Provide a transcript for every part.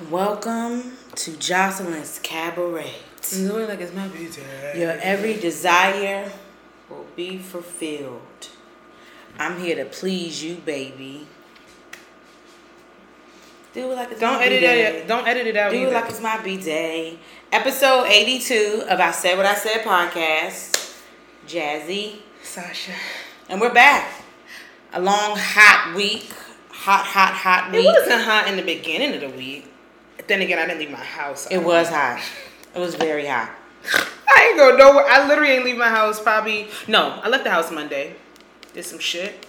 Welcome to Jocelyn's Cabaret. Doing like it's my beauty. Your every desire will be fulfilled. I'm here to please you, baby. Do it like it's Don't my edit B-Day. it. Don't edit it out. Do either. it like it's my B day. Episode 82 of I Said What I Said podcast. Jazzy. Sasha. And we're back. A long, hot week. Hot, hot, hot week. It wasn't hot in the beginning of the week. Then again, I didn't leave my house. It was hot. It was very hot. I ain't go nowhere. I literally ain't leave my house. Probably no. I left the house Monday. Did some shit.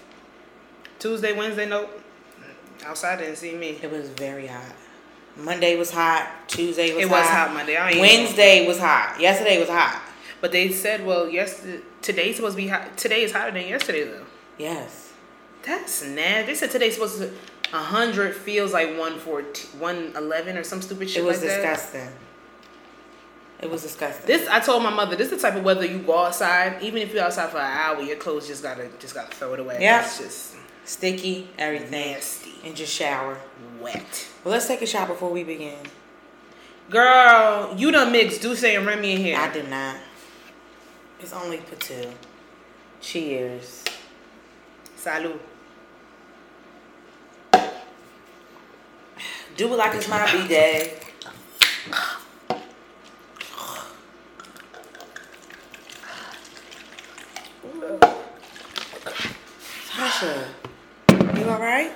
Tuesday, Wednesday, nope. Outside didn't see me. It was very hot. Monday was hot. Tuesday was hot. It hot. was hot Monday. I ain't Wednesday was hot. Yesterday was hot. But they said, well, yesterday today's supposed to be hot. Today is hotter than yesterday though. Yes. That's nasty. They said today's supposed to. Hundred feels like 114, 111 or some stupid shit It was like that. disgusting. It was disgusting. This I told my mother. This is the type of weather you go outside. Even if you're outside for an hour, your clothes just gotta just gotta throw it away. Yeah. It's just Sticky, everything. nasty, And just shower. wet. Well, let's take a shot before we begin. Girl, you done mixed D'ussé and Remy in here. I did not. It's only Patil. Cheers. Salud. Do it like it's my B day. Tasha, you alright?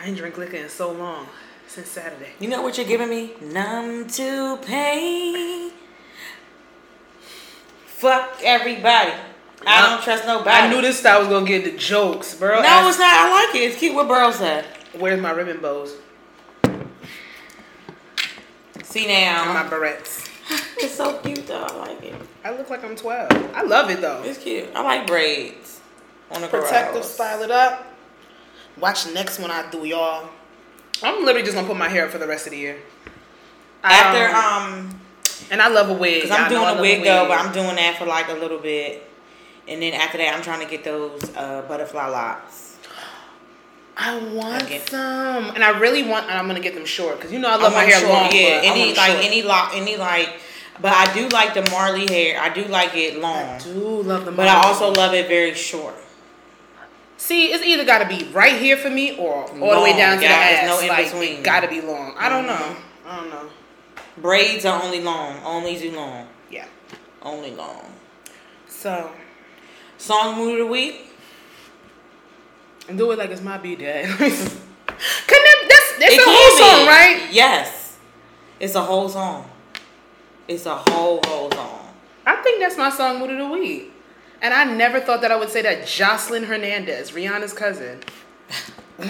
I ain't drink liquor in so long since Saturday. You know what you're giving me? Numb to pain. Fuck everybody. I don't trust nobody. I knew this style was gonna get the jokes, bro. No, Ask- it's not. I like it. It's cute. What Burrow said. Where's my ribbon bows See and my now. barrettes? It's so cute though. I like it. I look like I'm 12. I love it though. It's cute. I like braids. On the Protective, girls. style it up. Watch the next one I do, y'all. I'm literally just gonna put my hair up for the rest of the year. After Um, um, and I love a wig. cause I'm doing a love wig though, but I'm doing that for like a little bit, and then after that, I'm trying to get those uh, butterfly locks. I want Okay. some, and I really want. And I'm gonna get them short because you know I love my hair short, long. Yeah, any like short. any lock, any like, but I do like the Marley hair. I do like it long, I do love them, but I also love it very short. see. It's either got to be right here for me or all the way down to yeah, the ass. no in like, between. It gotta be long. I don't know. Mhm. I don't know. Braids are only long, only do long, Yeah. only long. So Song mood of the week. and do it like it's my b day. Can that, that's that's It a whole be. song, right? Yes, it's a whole song. It's a whole whole song. I think that's my song mood of the week. And I never thought that I would say that Jocelyn Hernandez, Rihanna's cousin,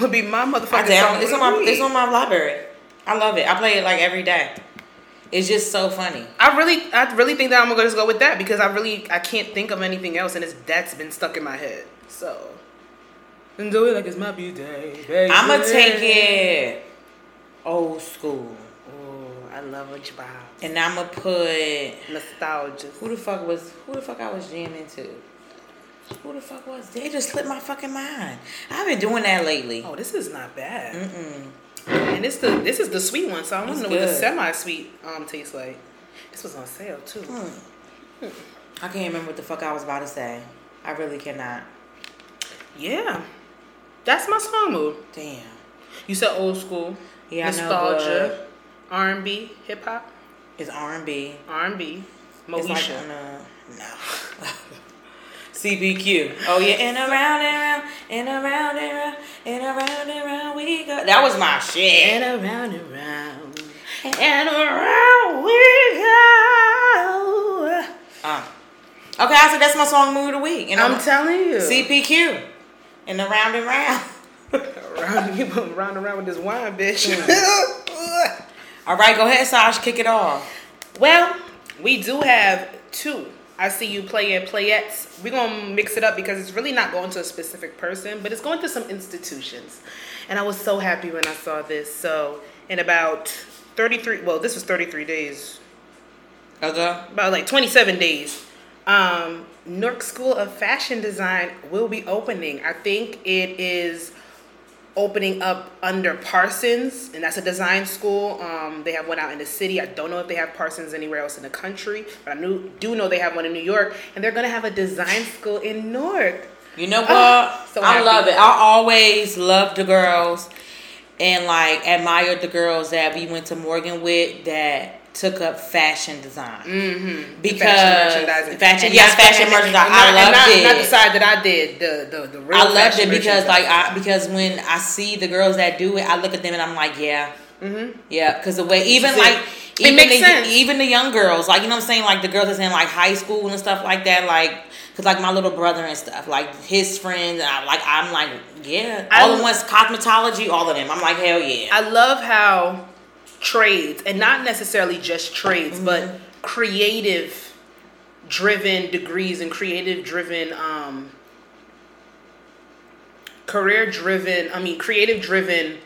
would be my motherfucking song. It's on my it's on my library. I love it. I play it like every day. It's just so funny. I really, I really think that I'm gonna just go with that because I really, I can't think of anything else, and it's that's been stuck in my head. So, and do it like it's my birthday, baby. I'ma take it old school, Oh, I love a job. and I'ma put Nostalgia. who the fuck was who the fuck I was jamming to. Who the fuck was? They just slipped my fucking mind. I've been doing that lately. Oh, this is not bad. Mm-mm. And this the this is the sweet one, so I want to know what the semi-sweet um tastes like. This was on sale too. Hmm. I can't remember what the fuck I was about to say. I really cannot. Yeah, that's my song mood. Damn. You said old school, Yeah, nostalgia, R and B, hip hop, It's R and B. R and B, It's like Moesha. no. CBQ. Oh yeah, and around and around and around and around and around and around we go. That was my shit. And around and around, and around we go. Uh, okay, I said that's my song mood of the week. And I'm I'm telling you, CPQ. And around and around. around you round and around with this wine, bitch. All right, go ahead, Sash. Kick it off. well, we do have two. I see you playing playettes. We're gonna mix it up because it's really not going to a specific person, but it's going to some institutions. And I was so happy when I saw this. So in about 33, well, this was 33 days Okay. about like 27 days, um, Newark School of Fashion Design will be opening. I think it is opening up under Parsons, and that's a design school. Um, they have one out in the city. I don't know if they have Parsons anywhere else in the country, but I knew, do know they have one in New York, and they're gonna have a design school in Newark. You know what? Oh, so I happy. love it. I always love the girls and like admired the girls that we went to Morgan with that took up fashion design. Mm-hmm. Because fashion merchandising. fashion, yes, fashion and- merchandising. and I loved not, it. Not the side that I did. The the the real. I loved it because like I because when I see the girls that do it, I look at them and I'm like, yeah, mm-hmm. yeah, because the way even is like even makes the, sense. even the young girls, like you know what I'm saying, like the girls that's in like high school and stuff like that, like because like my little brother and stuff, like his friends, I, like I'm like, yeah, I- all the ones cosmetology, all of them. I'm like, hell yeah. I love how trades, and not necessarily just trades, Mm-hmm. but creative driven degrees and creative driven um career driven i mean creative driven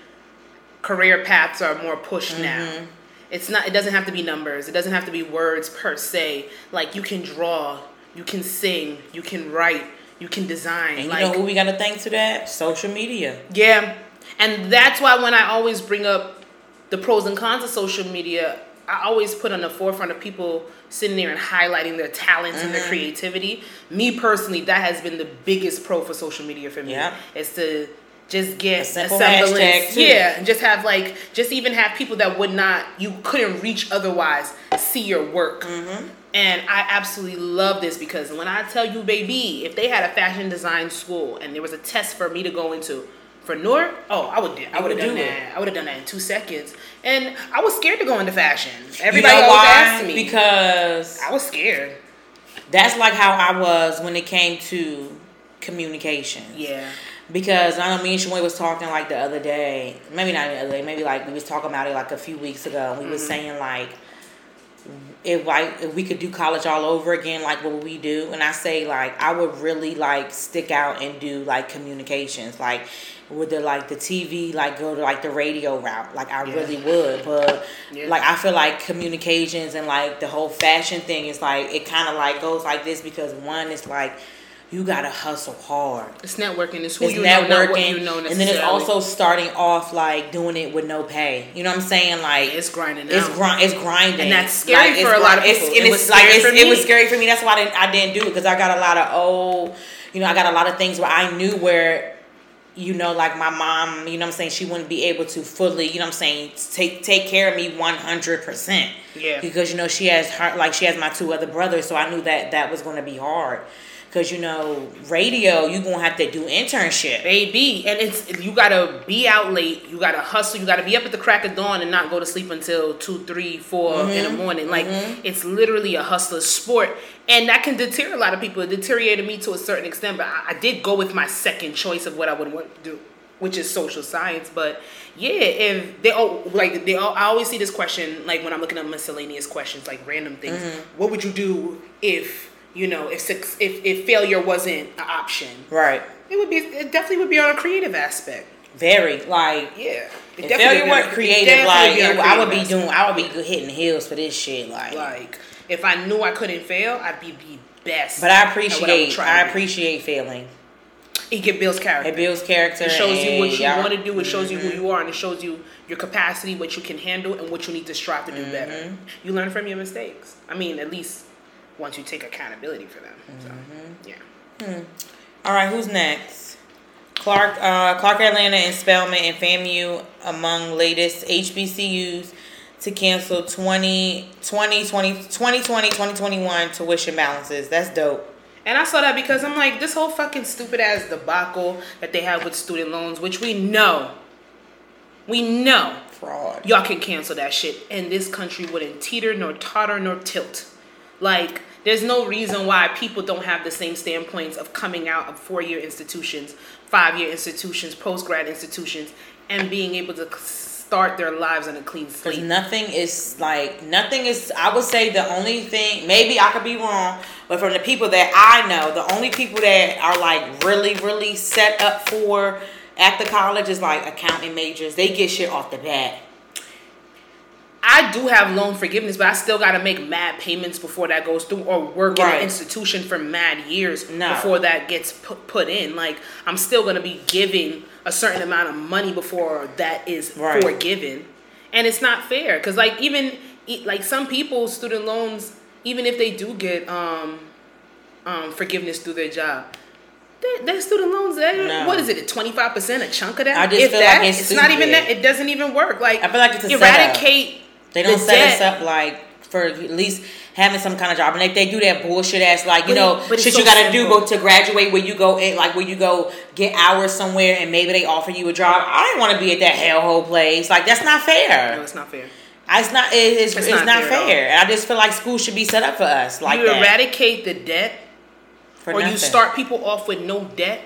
career paths are more pushed Mm-hmm. now it's not it doesn't have to be numbers it doesn't have to be words per se like you can draw you can sing you can write you can design and you like know who we got to thank to that? Social media. yeah. And that's why when I always bring up the pros and cons of social media, I always put on the forefront of people sitting there and highlighting their talents and Mm-hmm. their creativity. Me personally, that has been the biggest pro for social media for me. Yeah. Is to just get A simple Yeah, and just have like just even have people that would not you couldn't reach otherwise see your work. Mm-hmm. And I absolutely love this because when I tell you, baby, if they had a fashion design school and there was a test for me to go into for Newark, oh, I would, I would have done do that. I would have done that in two seconds. And I was scared to go into fashion. Everybody you know always asked me Because I was scared. that's like how I was when it came to communication. Yeah, Because I know me and Shmoy was talking like the other day, maybe not the other day, maybe like we was talking about it like a few weeks ago. We Mm-hmm. was saying like if like if we could do college all over again, like what would we do? And I say like I would really like stick out and do like communications, like would the like the TV like go to like the radio route? Like I Yeah. really would, but Yeah. like I feel like communications and like the whole fashion thing is like it kind of like goes like this because one is like you gotta hustle hard it's networking. It's who it's you know, not what networking, you know and then it's also starting off like doing it with no pay. You know what I'm saying? Like it's grinding. it's grind, it's grinding, And that's scary it's for a lot of people. It's, It it's was like scary it's, for it was scary for me. That's why I didn't, I didn't do it because I got a lot of old, you know, I got a lot of things where I knew where. You know, like my mom, you know what I'm saying, she wouldn't be able to fully, you know what I'm saying, take take care of me 100%. Yeah. Because you know, she has her like she has my two other brothers, so I knew that that was going to be hard. Cuz you know, radio, you going to have to do internship. baby and it's you gotta be out late you gotta hustle you gotta be up at the crack of dawn and not go to sleep until two three four in Mm-hmm. the morning like it's literally a hustler sport and that can deter a lot of people it deteriorated me to a certain extent but i, I did go with my second choice of what i would want to do which is social science but yeah if they oh like they all, i always see this question like when i'm looking at miscellaneous questions like random things Mm-hmm. what would you do if you know if if, if failure wasn't an option Right. it would be. It definitely would be on a creative aspect. Very like Yeah. It if definitely failure weren't creative, like would be on it- a I would be creative doing, I would be hitting heels for this shit. Like. Like if I knew I couldn't fail, I'd be the best. but I at what would appreciate, to I appreciate failing. It get builds character. It builds character. It shows you what you want to do. It shows you Mm-hmm. who you are, and it shows you your capacity, what you can handle, and what you need to strive to do Mm-hmm. better. You learn from your mistakes. I mean, at least once you take accountability for them. Mm-hmm. yeah. All right, who's next? Clark, uh, Clark Atlanta and Spelman and FAMU among latest HBCUs to cancel 20, 20, 20, 2020, 2021 tuition balances. That's dope. And I saw that because I'm like, this whole fucking stupid ass debacle that they have with student loans, which we know, we know Fraud. y'all can cancel that shit and this country wouldn't teeter nor totter nor tilt like there's no reason why people don't have the same standpoints of coming out of four-year institutions five-year institutions post-grad institutions and being able to start their lives on a clean slate nothing is like nothing is. I would say the only thing. Maybe I could be wrong, but from the people that I know, the only people that are like really, really set up for at the college is like accounting majors. They get shit off the bat. I do have loan forgiveness, but I still got to make mad payments before that goes through, or work in Right. an institution for mad years No. before that gets put, put in. Like I'm still gonna be giving a certain amount of money before that is Right. forgiven, and it's not fair because like even like some people student loans, even if they do get um, um, forgiveness through their job. that, their student loans, they- No. what is it? Twenty five percent, a chunk of that. I just if feel like that, it's not even that. It doesn't even work. Like I feel like it's a setup. They don't the set us up like for at least having some kind of job, and if they do that bullshit ass like you But know shit so you got to do simple. go to graduate where you go in like where you go get hours somewhere and maybe they offer you a job. I didn't want to be at that hellhole place. Like that's not fair. No, it's not fair. It's not. It, it's, It's it's, not not, fair fair. And I just feel like school should be set up for us like you that. eradicate the debt, for or you start people off with no debt,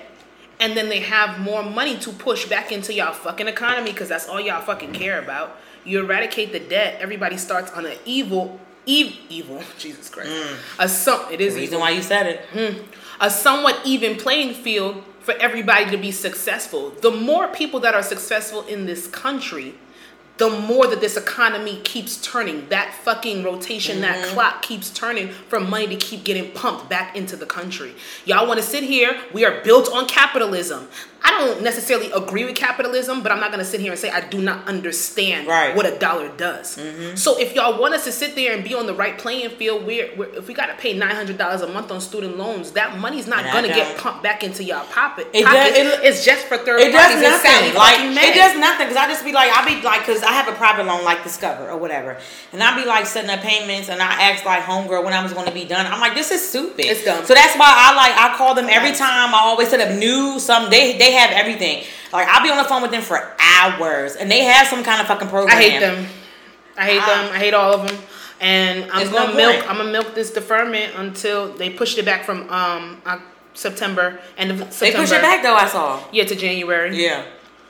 and then they have more money to push back into y'all fucking economy because that's all y'all fucking care about. You eradicate the debt, everybody starts on an evil, ev- evil. Jesus Christ, a some it is Mm. The reason evil. why you said it. a somewhat even playing field for everybody to be successful. The more people that are successful in this country, the more that this economy keeps turning. That fucking rotation, that clock keeps turning for money to keep getting pumped back into the country. Y'all want to sit here? We are built on capitalism. I don't necessarily agree with capitalism, but I'm not going to sit here and say I do not understand Right. what a dollar does. Mm-hmm. So if y'all want us to sit there and be on the right playing field, we're, we're if we got to pay nine hundred dollars a month on student loans, that money's not And gonna get pumped back into y'all pocket. It does- it- it's just for third It parties. does nothing. Like it does nothing because I just be like I be like because I have a private loan like Discover or whatever, and I be like setting up payments and I ask like homegirl when I was going to be done. I'm like this is stupid. It's dumb. So that's why I like I call them every time. I always set up new some. They they have everything. Like I'll be on the phone with them for hours and they have some kind of fucking program. I hate them. I hate them. I hate all of them. And I'm gonna no milk. point. I'm gonna milk this deferment until they pushed it back from um uh, September and of They September. push it back though. I saw. Yeah, to January. Yeah.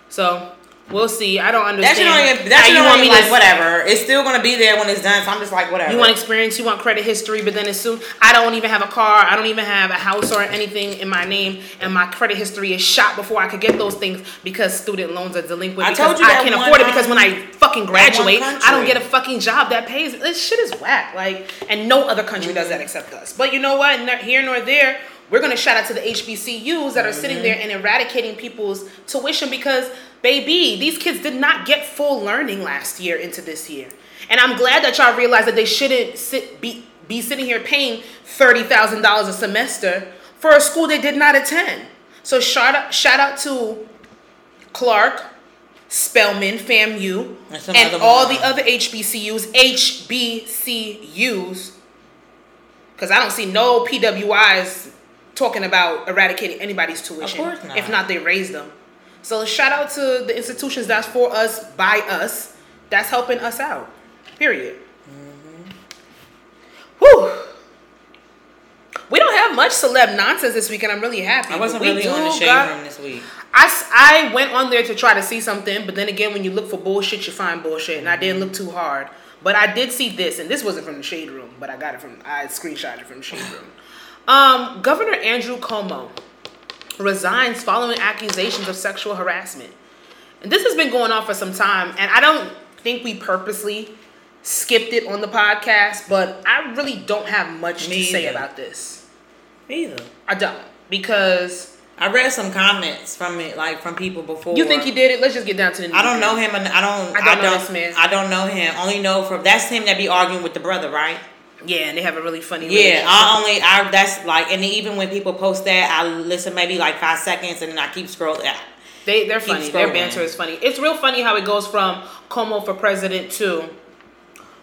So we'll see. I don't That understand. shit don't even. That shit you don't want me even, to like whatever. It's still gonna be there when it's done. So I'm just like whatever. You want experience, you want credit history, but then as soon I don't even have a car, I don't even have a house or anything in my name, and my credit history is shot before I could get those things because student loans are delinquent. I because told you I can't afford it because when I fucking graduate, I don't get a fucking job that pays. This shit is whack. Like, and no other country does that except us. But you know what? Here nor there. We're gonna shout out to the HBCUs that are sitting there and eradicating people's tuition because, baby, these kids did not get full learning last year into this year. And I'm glad that y'all realize that they shouldn't sit be be sitting here paying thirty thousand dollars a semester for a school they did not attend. So shout out shout out to Clark, Spelman, FAMU, And some and other all one. the other HBCUs, HBCUs, because I don't see no PWIs talking about eradicating anybody's tuition. course not. If not, they raise them. So shout out to the institutions that's for us, by us, that's helping us out. Period. Mm-hmm. Whew. We don't have much celeb nonsense this week, and I'm really happy. I wasn't We really on the shade got- room this week. I, I went on there to try to see something, but then again, when you look for bullshit, you find bullshit, and I didn't mm-hmm. look too hard. But I did see this, and this wasn't from the shade room, but I got it from I screenshot it from the shade room. Um, Governor Andrew Cuomo resigns following accusations of sexual harassment, and this has been going on for some time, and I don't think we purposely skipped it on the podcast, but I really don't have much Me to say about this. Either. I don't because I read some comments from it, like from people before. you think he did it. Let's just get down to the. I don't know him, and I don't. I don't know this man. I don't know him. Only know from that's him that be arguing with the brother, right? Yeah, and they have a really funny. Yeah. I only. I that's like, and even when people post that, I listen maybe like five seconds, and then I keep scrolling. they they're funny. Their banter is funny. It's real funny how it goes from Cuomo for president to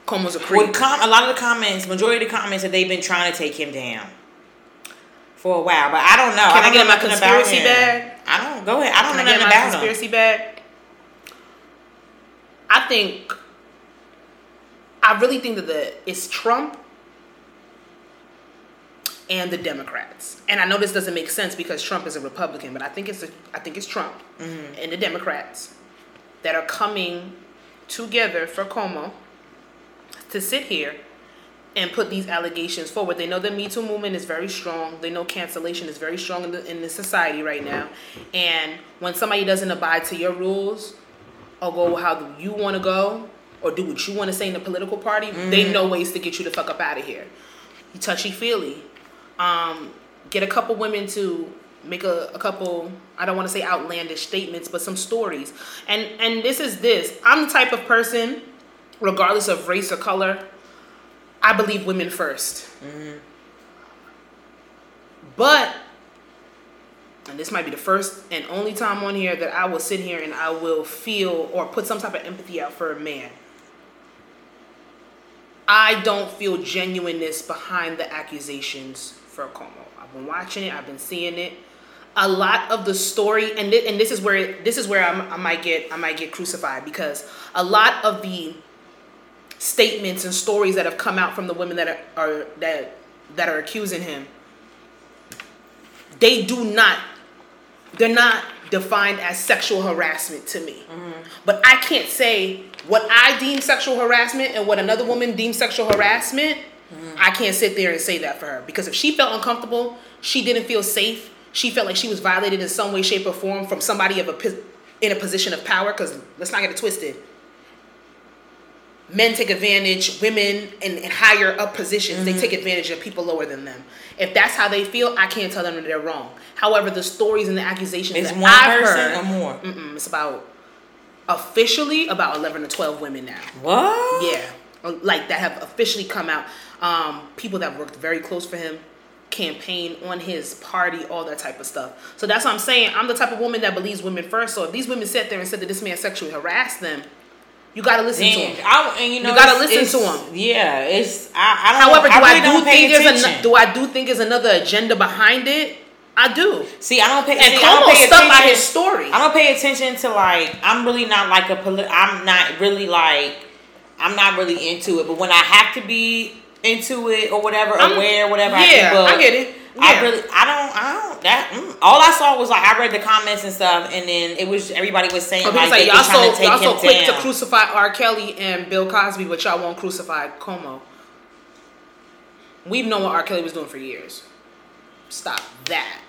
Cuomo's a Well, com- a lot of the comments, majority of the comments that they've been trying to take him down for a while, but I don't know. Can I don't get in my conspiracy bag? I don't go ahead. I don't Can I get my about him. conspiracy bag? I think. I really think that the it's Trump and the Democrats. And I know this doesn't make sense because Trump is a Republican, but I think it's a, I think it's Trump Mm-hmm. and the Democrats that are coming together for Cuomo to sit here and put these allegations forward. They know the Me Too movement is very strong. They know cancellation is very strong in the in the society right now. And when somebody doesn't abide to your rules or go how you want to go, or do what you want to say in the political party, they know ways to get you the fuck up out of here. You touchy feely. Um, get a couple women to make a, a couple I don't want to say outlandish statements, but some stories. And and this is this. I'm the type of person, regardless of race or color, I believe women 1st But and this might be the first and only time on here that I will sit here and I will feel or put some type of empathy out for a man. I don't feel genuineness behind the accusations for a Cuomo. I've been watching it. I've been seeing it. A lot of the story, and thi- and this is where this is where I'm, I might get I might get crucified because a lot of the statements and stories that have come out from the women that are, are that that are accusing him, they do not they're not defined as sexual harassment to me. Mm-hmm. But I can't say what I deem sexual harassment and what another woman deems sexual harassment. I can't sit there and say that for her because if she felt uncomfortable, she didn't feel safe, she felt like she was violated in some way, shape, or form from somebody of a in a position of power. Because let's not get it twisted. Men take advantage, women in, in higher up positions, they take mm-hmm. advantage of people lower than them. If that's how they feel, I can't tell them that they're wrong. However, the stories and the accusations It's that one I've person heard, or more. It's about officially about 11 to 12 women now. What? Yeah, like that have officially come out. Um, people that worked very close for him, campaign on his party, all that type of stuff. So that's what I'm saying. I'm the type of woman that believes women first. So if these women sat there and said that this man sexually harassed them, you gotta listen to Damn, him. I, and you know, You gotta listen to 'em. Yeah, it's I. I don't. However, do I, I, really do don't pay think there's an, do I do think there's another agenda behind it? I do. See, I don't pay. And I don't pay stuck by his story. I don't pay attention to like. I'm really not like a. Poli- I'm not really like. I'm not really into it. But when I have to be into it or whatever, I'm- aware, whatever. I, yeah, think, I get it. I really. I don't. I don't. That. Mm, all I saw was like I read the comments and stuff, and then it was everybody was saying like, people y'all so y'all so quick down. to crucify R. Kelly and Bill Cosby, but y'all won't crucify Cuomo. We've known what R. Kelly was doing for years. Stop that.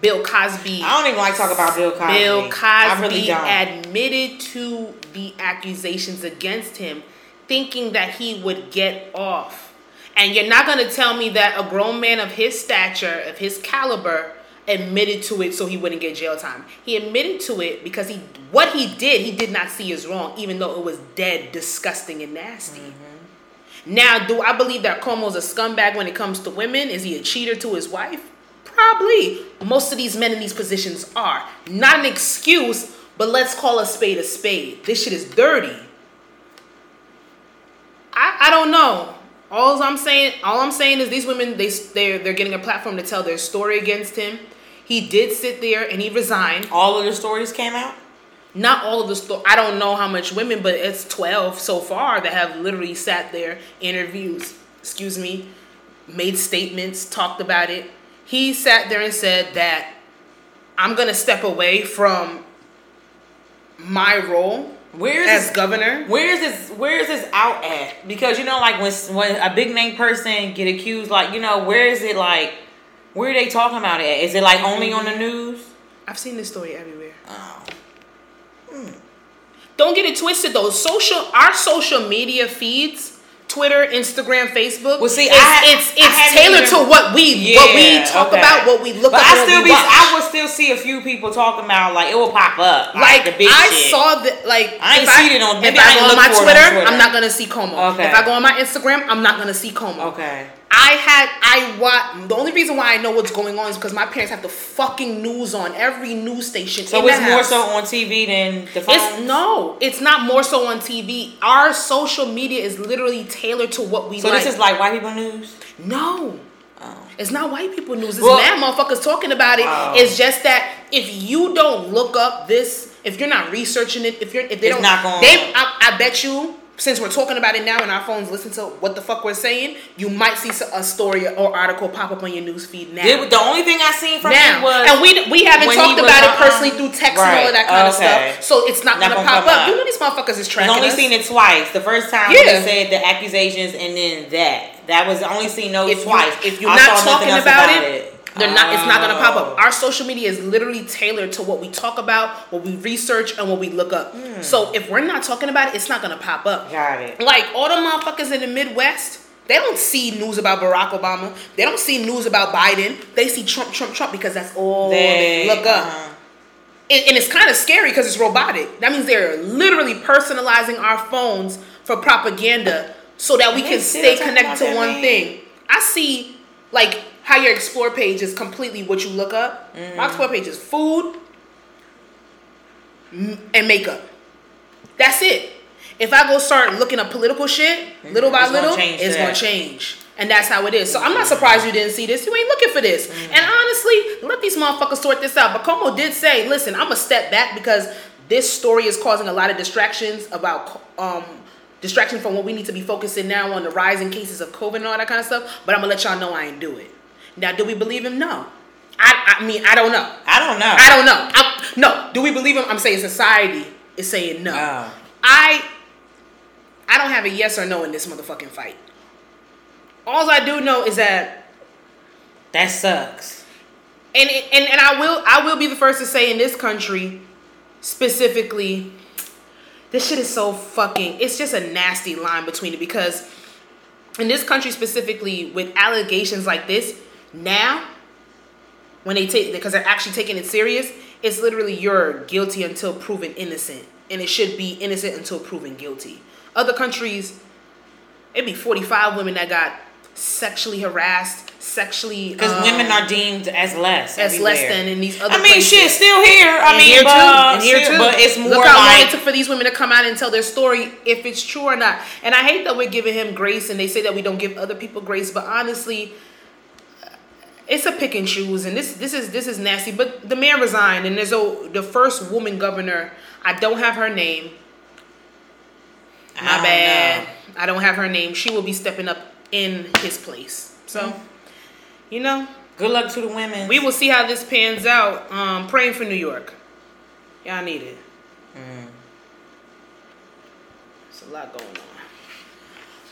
Bill Cosby. I don't even like to talk about Bill Cosby. Bill Cosby I really admitted to the accusations against him, thinking that he would get off. And you're not going to tell me that a grown man of his stature, of his caliber, admitted to it so he wouldn't get jail time. He admitted to it because he what he did, he did not see as wrong, even though it was dead, disgusting, and nasty. Mm-hmm. Now, do I believe that Cuomo's a scumbag when it comes to women? Is he a cheater to his wife? Probably. Most of these men in these positions are. Not an excuse, but let's call a spade a spade. This shit is dirty. I, I don't know. All I'm saying, all I'm saying is these women they they're they're getting a platform to tell their story against him. He did sit there and he resigned. All of the stories came out. Not all of the story. I don't know how much women, but it's twelve so far that have literally sat there, interviews, excuse me, made statements, talked about it. He sat there and said that I'm gonna step away from my role Where's as this, governor. where's this where's this out at? Because you know, like when when a big name person get accused, like you know, where is it like? Where are they talking about it? Is it like only on the mm-hmm. news? I've seen this story everywhere. Oh. Hmm. Don't get it twisted though. Social, our social media feeds, Twitter, Instagram, Facebook. Well, see, it's, I- it's it's haven't tailored to what we what we talk okay. about, what we look But up, I still be. I will still see a few people talking about like it will pop up like, like the big I shit. saw that like I ain't seen it on- if I I go on my Twitter, Twitter. I'm not gonna see Cuomo. Okay. If I go on my Instagram, I'm not gonna see Cuomo. okay. I had I watch the only reason why I know what's going on is because my parents have the fucking news on every news station. So it's more so on TV than the phone. It's no, it's not more so on TV. Our social media is literally tailored to what we So like. this is like white people news. no. Oh. It's not white people news. It's Well- mad motherfuckers talking about it. Oh. It's just that if you don't look up this, if you're not researching it, if you're if they It's don't, not going- they, I, I bet you. Since we're talking about it now and our phones listen to what the fuck we're saying, you might see a story or article pop up on your news feed now. It- the only thing I seen from now, it was and we we haven't talked about it um, personally through text and all of that kind okay. of stuff, so it's not, Not gonna, gonna pop up. up. You know these motherfuckers is I've only us. seen it twice. The first time Yeah. they said the accusations, and then that. That was I only seen those if twice. You, if you're I not talking else about, it, They're not. It's not gonna pop Oh. up. Our social media is literally tailored to what we talk about, what we research, and what we look up. Hmm. So if we're not talking about it, it's not gonna pop up. Got it. Like all the motherfuckers in the Midwest, they don't see news about Barack Obama. They don't see news about Biden. They see Trump, Trump, Trump because that's all they, look up. uh-huh. And, and it's kind of scary because it's robotic. That means they're literally personalizing our phones for propaganda so that we can stay connected to one man? thing. I see like how your explore page is completely what you look up. Mm-hmm. My explore page is food and makeup. That's it. If I go start looking up political shit, little by Mm-hmm. It's gonna little, it's that. gonna change. And that's how it is. So I'm not surprised you didn't see this. You ain't looking for this. Mm-hmm. And honestly, let these motherfuckers sort this out. But Cuomo did say, listen, I'm gonna step back because this story is causing a lot of distractions about um distraction from what we need to be focusing now on the rising cases of COVID and all that kind of stuff. But I'm gonna let y'all know I ain't do it. Now, do we believe him? No. I, I mean, I don't know. I don't know. I don't know. I, no. Do we believe him? I'm saying society is saying no. Oh. I I don't have a yes or no in this motherfucking fight. All I do know is that That sucks. and and and I will I will be the first to say in this country specifically this shit is so fucking it's just a nasty line between it because in this country specifically with allegations like this now when they take it because they're actually taking it serious it's literally you're guilty until proven innocent and it should be innocent until proven guilty other countries it'd be 45 women that got sexually harassed sexually Because um, women are deemed as less. as less than in these other I mean, places. shit, still here. I And mean, here but, too. Here too. but it's more Look how long like it took for these women to come out and tell their story, if it's true or not. And I hate that we're giving him grace, and they say that we don't give other people grace. But honestly, it's a pick and choose, and this this is this is nasty. But the man resigned, and there's a the first woman governor. I don't have her name. My bad. know. I don't have her name. She will be stepping up in his place. So, Mm. you know, Good luck to the women. we will see how this pans out. Um, praying for New York. Y'all need it. Mm. There's a lot going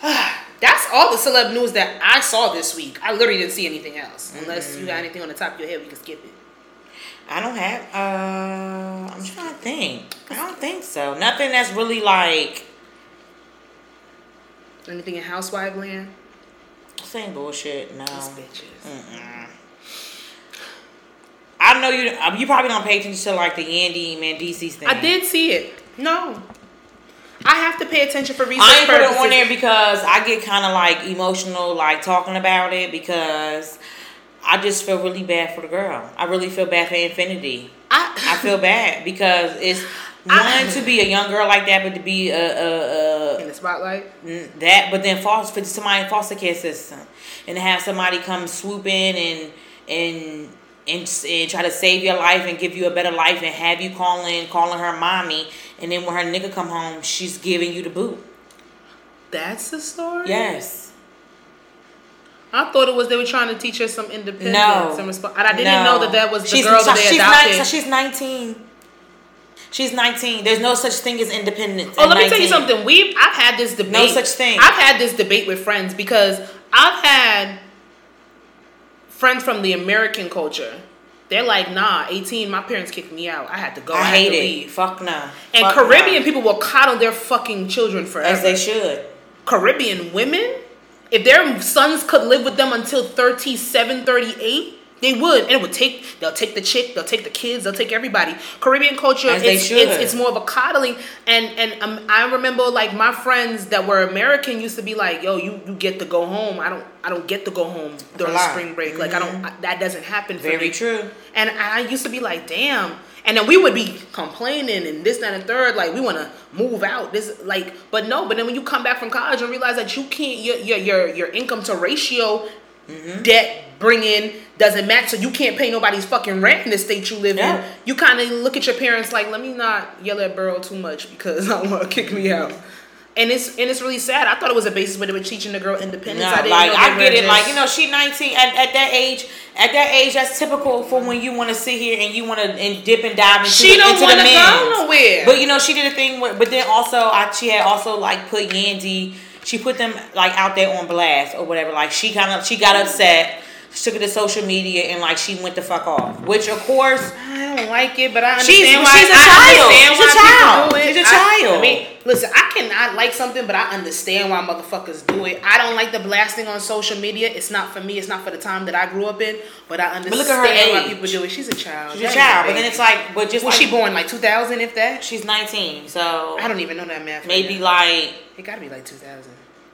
on. That's all the celeb news that I saw this week. I literally didn't see anything else. Unless you got anything on the top of your head, we can skip it. I don't have. Uh, I'm trying to think. I don't think so. Nothing that's really like Anything in housewife land? same bullshit. No. These bitches. Mm-mm. I know you. You probably don't pay attention to like the Yandy Mendeecees thing. I did see it. No. I have to pay attention for research I ain't put it on there because I get kind of like emotional, like talking about it because I just feel really bad for the girl. I really feel bad for Infinity. I I, feel bad because it's I- one to be a young girl like that, but to be a, a, in the spotlight. that, but then foster for somebody in foster care system, and to have somebody come swoop in and and and, and try to save your life and give you a better life and have you calling calling her mommy, and then when her nigga come home, she's giving you the boot. That's the story? Yes. I thought it was they were trying to teach her some independence No. and response. I didn't No. know that that was the She's- girl that they she's adopted. Nine, so she's 19. She's 19. There's no such thing as independence. Oh, let me tell you something. We I've had this debate. No such thing. I've had this debate with friends because I've had friends from the American culture. They're like, nah, 18, my parents kicked me out. I had to go. I, I hate to it. leave. Fuck nah. And Fuck Caribbean no. people will coddle their fucking children forever. As they should. Caribbean women, if their sons could live with them until 37, 38, they would. And it would take, they'll take the chick, they'll take the kids, they'll take everybody. Caribbean culture, As it's, it's, it's more of a coddling. And and um, I remember like my friends that were American used to be like, yo, you, you get to go home. I don't I don't get to go home during spring break. Like I don't, I, that doesn't happen for Very me. true. And I used to be like, damn. And then we would be complaining and this, that, and third, like we want to move out. This, like, but no. But then when you come back from college and realize that you can't, your your your, your income to ratio Mm-hmm. debt bring in doesn't match, so you can't pay nobody's fucking rent in the state you live Yeah. in. You kind of look at your parents like, let me not yell at Burrow too much because I want to kick me out. And it's and it's really sad. I thought it was a basis where they were teaching the girl independence. I didn't like know I get it. Like you know, she 19 at, at that age. At that age, that's typical for when you want to sit here and you want to and dip and dive into, she the, don't into want the to men's. go nowhere. But you know, she did a thing. Where, but then also, I, she had also like put Yandy. She put them like out there on blast or whatever. Like she kind of she got upset took it to social media and like she went the fuck off. Which of course I don't like it, but I She's- understand why. she's a I child. She's a child. She's a I- child. I, mean, listen, I cannot like something, but I understand why motherfuckers do it. I don't like the blasting on social media. It's not for me. It's not for the time that I grew up in. But I understand look at her why people do it. She's a child. she's a child, but then it's like, but just was like she born like 2000? If that, she's 19, so I don't even know that math. maybe now. like it got to be like 2000.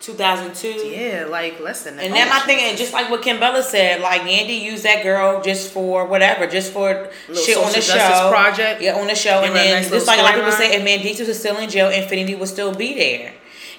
2002. Yeah, like less than that. And Oh, then my shit. thing, and just like what Kimbella said, like Yandy used that girl just for whatever, just for shit on the show. project. Yeah, on the show. Give and then nice just like a lot of people say, if Mendeecees was still in jail, Infinity would still be there.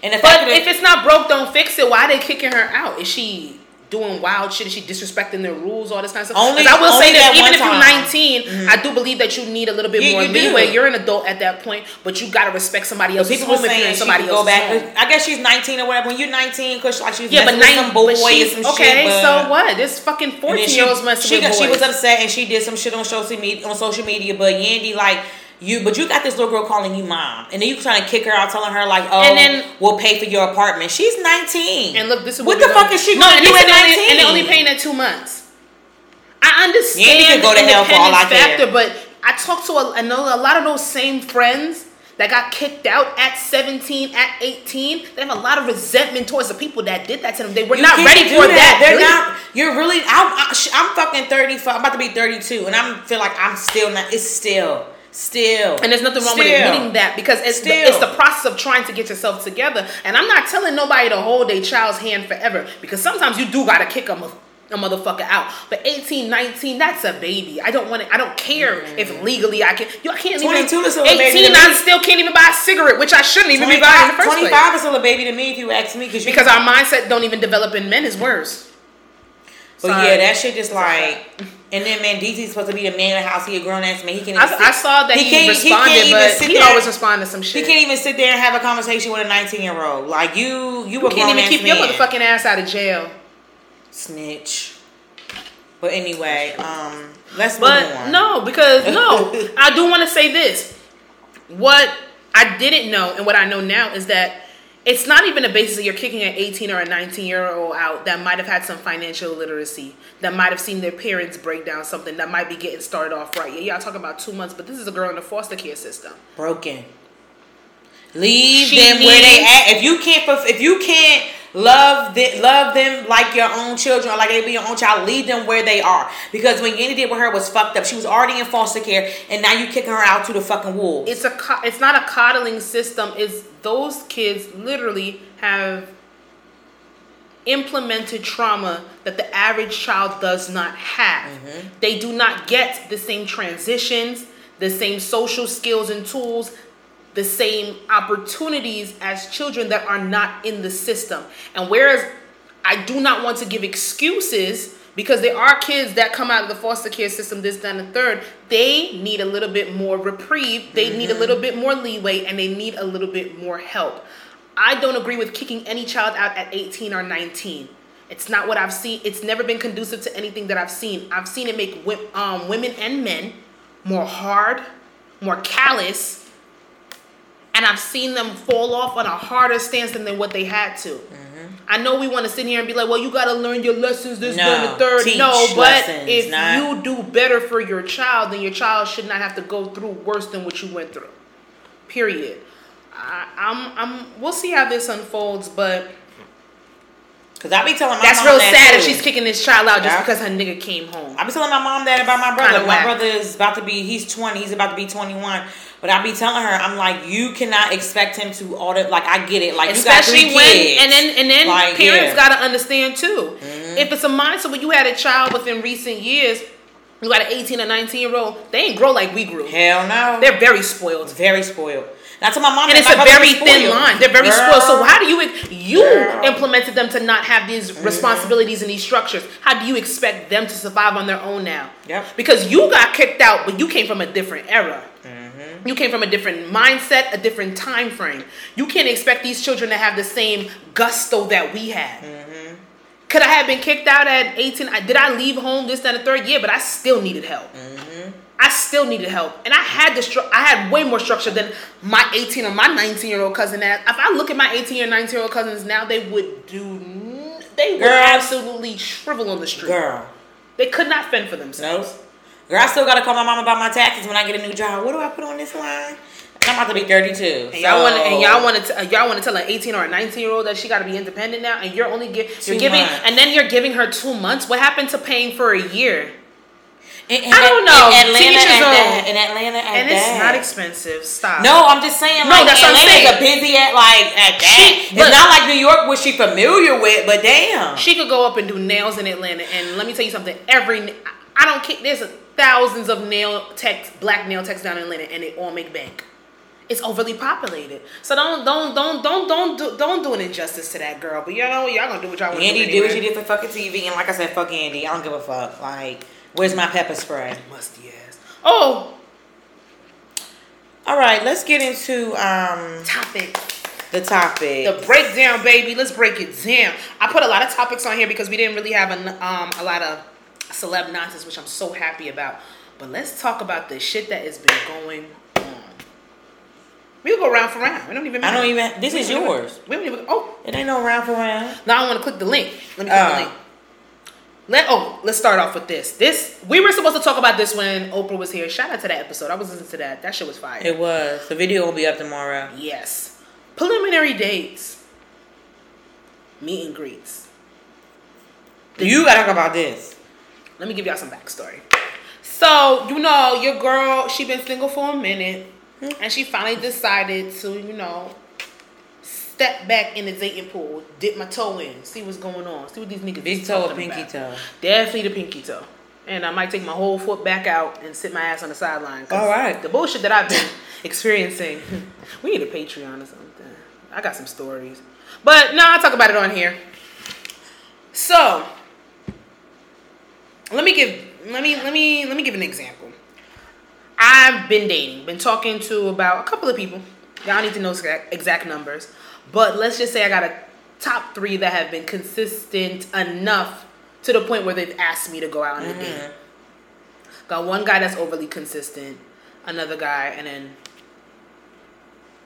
And the But if it's not broke, don't fix it. Why they kicking her out? Is she doing wild shit? Is she disrespecting the rules? All this kind of stuff. Only- I will only say that even if you're time. 19, mm-hmm. I do believe that you need a little bit more you do. leeway. You're an adult at that point, but you gotta respect somebody else's people home if you're saying in somebody go else's back. home. I guess she's 19 or whatever. When you're 19, because like she was Yeah, but, messing with nine, some boy but or she's some okay. shit. So what? This fucking 14 then year olds messing she, boys. she was upset and she did some shit on social media. On social media, but Yandy like you, but you got this little girl calling you mom, and then you trying to kick her out, telling her like, oh, And then- we'll pay for your apartment. She's 19. And look, this is what, what, the fuck gonna- is she No, gonna and do they at 19? And they're only paying that two months. I understand Yandy could go to the hell for all I independence care. factor, but I talked to a, I know a lot of those same friends that got kicked out at 17, at 18. They have a lot of resentment towards the people that did that to them. They were You not ready for that. They're really. not. You're really. I, I, sh- I'm fucking 35. I'm about to be 32, and I'm feel like I'm still not. It's still, still. And there's nothing wrong with Still. admitting that because it's the, it's the process of trying to get yourself together. And I'm not telling nobody to hold a child's hand forever because sometimes you do gotta kick a, a motherfucker out. But 18, 19, that's a baby. I don't want to. I don't care mm. if legally I can. You I can't 22 even. is still a baby 18, to I still can't even buy a cigarette, which I shouldn't even be buying in the 25, first 25 place. is still a baby to me if you ask me. Cause you, Because our mindset don't even develop in men is worse. But Sorry. yeah, that shit just like. And then man, DZ's supposed to be the man of the house. He a grown ass man. He can. I, I saw that he, can't- responded, even but sit he there- always respond to some shit. He can't even sit there and have a conversation with a 19 year old. Like you, you, can't even keep man. your motherfucking ass out of jail. snitch. But anyway, um, let's move But on. no, because no, I do want to say this. What I didn't know and what I know now is that it's not even a basis that you're kicking an 18 or a 19 year old out that might have had some financial literacy, that might have seen their parents break down something, that might be getting started off right. Yeah, y'all talking about two months, but this is a girl in the foster care system. broken. Leave She them where they at. If you can't, if you can't love them, love them like your own children or like they be your own child, leave them where they are. Because when Yandy did with her was fucked up. She was already in foster care, and now you kicking her out to the fucking wolves. It's a it's not a coddling system. It's those kids literally have implemented trauma that the average child does not have. Mm-hmm. They do not get the same transitions, the same social skills and tools, the same opportunities as children that are not in the system. And whereas I do not want to give excuses because there are kids that come out of the foster care system, this, that, and the third. They need a little bit more reprieve. They need a little bit more leeway and they need a little bit more help. I don't agree with kicking any child out at 18 or 19. It's not what I've seen. It's never been conducive to anything that I've seen. I've seen it make um, women and men more hard, more callous, and I've seen them fall off on a harder stance than what they had to. Mm-hmm. I know we want to sit here and be like, well, you got to learn your lessons, this, No, the third. no, but lessons, if not- you do better for your child, then your child should not have to go through worse than what you went through. Period. I, I'm, I'm. We'll see how this unfolds, but Cause I be telling my that's real that sad too. if she's kicking this child out just Yeah. because her nigga came home. I be telling my mom that about my brother. Kinda my whack. brother is about to be he's 20, he's about to be 21. But I be telling her, I'm like, you cannot expect him to order like I get it. Like Especially you got three when kids. and then and then Like, parents yeah. Mm-hmm. gotta understand too. If it's a mindset where you had a child within recent years, you got an 18 or 19 year old, they ain't grow like we grew. Hell no. They're very spoiled. very spoiled. Now to my mom, And it's a very thin line. They're very Girl. spoiled. So how do you you Girl. Mm-hmm. implemented them to not have these responsibilities and these structures? How do you expect them to survive on their own now? Yep. Because you got kicked out, but you came from a different era. Mm-hmm. You came from a different mindset, a different time frame. You can't expect these children to have the same gusto that we had. Mm-hmm. Could I have been kicked out at 18? I- Did I leave home this, that, and the third? Yeah, but I still needed help. Mm-hmm. I still needed help, and I had the stru- I had way more structure than my 18 or my 19 year old cousin. Had. if I look at my 18 or 19 year old cousins now, they would do. They would Girl. absolutely shrivel on the street. Girl. They could not fend for themselves. No. Girl, I still gotta call my mom about my taxes when I get a new job. What do I put on this line? And I'm about to be 32. And y'all want and y'all want to uh, y'all want to tell an 18 or a 19 year old that she got to be independent now, and you're only gi- Two you're giving months. and then you're giving her two months. What happened to paying for a year? In, in, I don't know. In Atlanta, at that, in Atlanta, at And it's that. not expensive. Stop. No, I'm just saying. No, Like, that's what I'm a saying. busy at like at that. She- it's look. not like New York, which she familiar with, but damn. She could go up and do nails in Atlanta, and let me tell you something. Every I don't care. There's thousands of nail techs, black nail techs down in Atlanta, and they all make bank. It's overly populated, so don't don't don't don't don't do, don't do an injustice to that girl. But you know y'all gonna do what y'all want to do. Andy did what anyway. did for fucking TV, and like I said, fuck Andy. I don't give a fuck. Like, where's my pepper spray? Musty ass. Oh, All right, let's get into um topic. the topic. The breakdown, baby. Let's break it down. I put a lot of topics on here because we didn't really have a, um, a lot of celeb nonsense, which I'm so happy about. But let's talk about the shit that has been going on. We'll go round for round. We don't even I don't even. This We is even- yours. We don't even. Oh, It ain't no round for round. now I want to click the link. Let me click Oh. the uh. link. Let oh, let's start off with this. This we were supposed to talk about this when Oprah was here. Shout out to that episode. I was listening to that. That shit was fire. It was. The video will be up tomorrow. Yes. Preliminary dates. Meet and greets. You gotta talk about this. Let me give y'all some backstory. So, you know, your girl, she been single for a minute. Hmm? And she finally decided to, you know, step back in the dating pool, dip my toe in, see what's going on, see what these niggas Big toe or pinky about. toe? Definitely the pinky toe. And I might take my whole foot back out and sit my ass on the sideline. All right. The bullshit that I've been experiencing. we need a Patreon or something. I got some stories. But no, I'll talk about it on here. So let me give let me let me let me give an example. I've been dating, been talking to about a couple of people. Y'all need to know exact, numbers, but let's just say I got a top three that have been consistent enough to the point where they've asked me to go out on a mm-hmm. date. Got one guy that's overly consistent, another guy, and then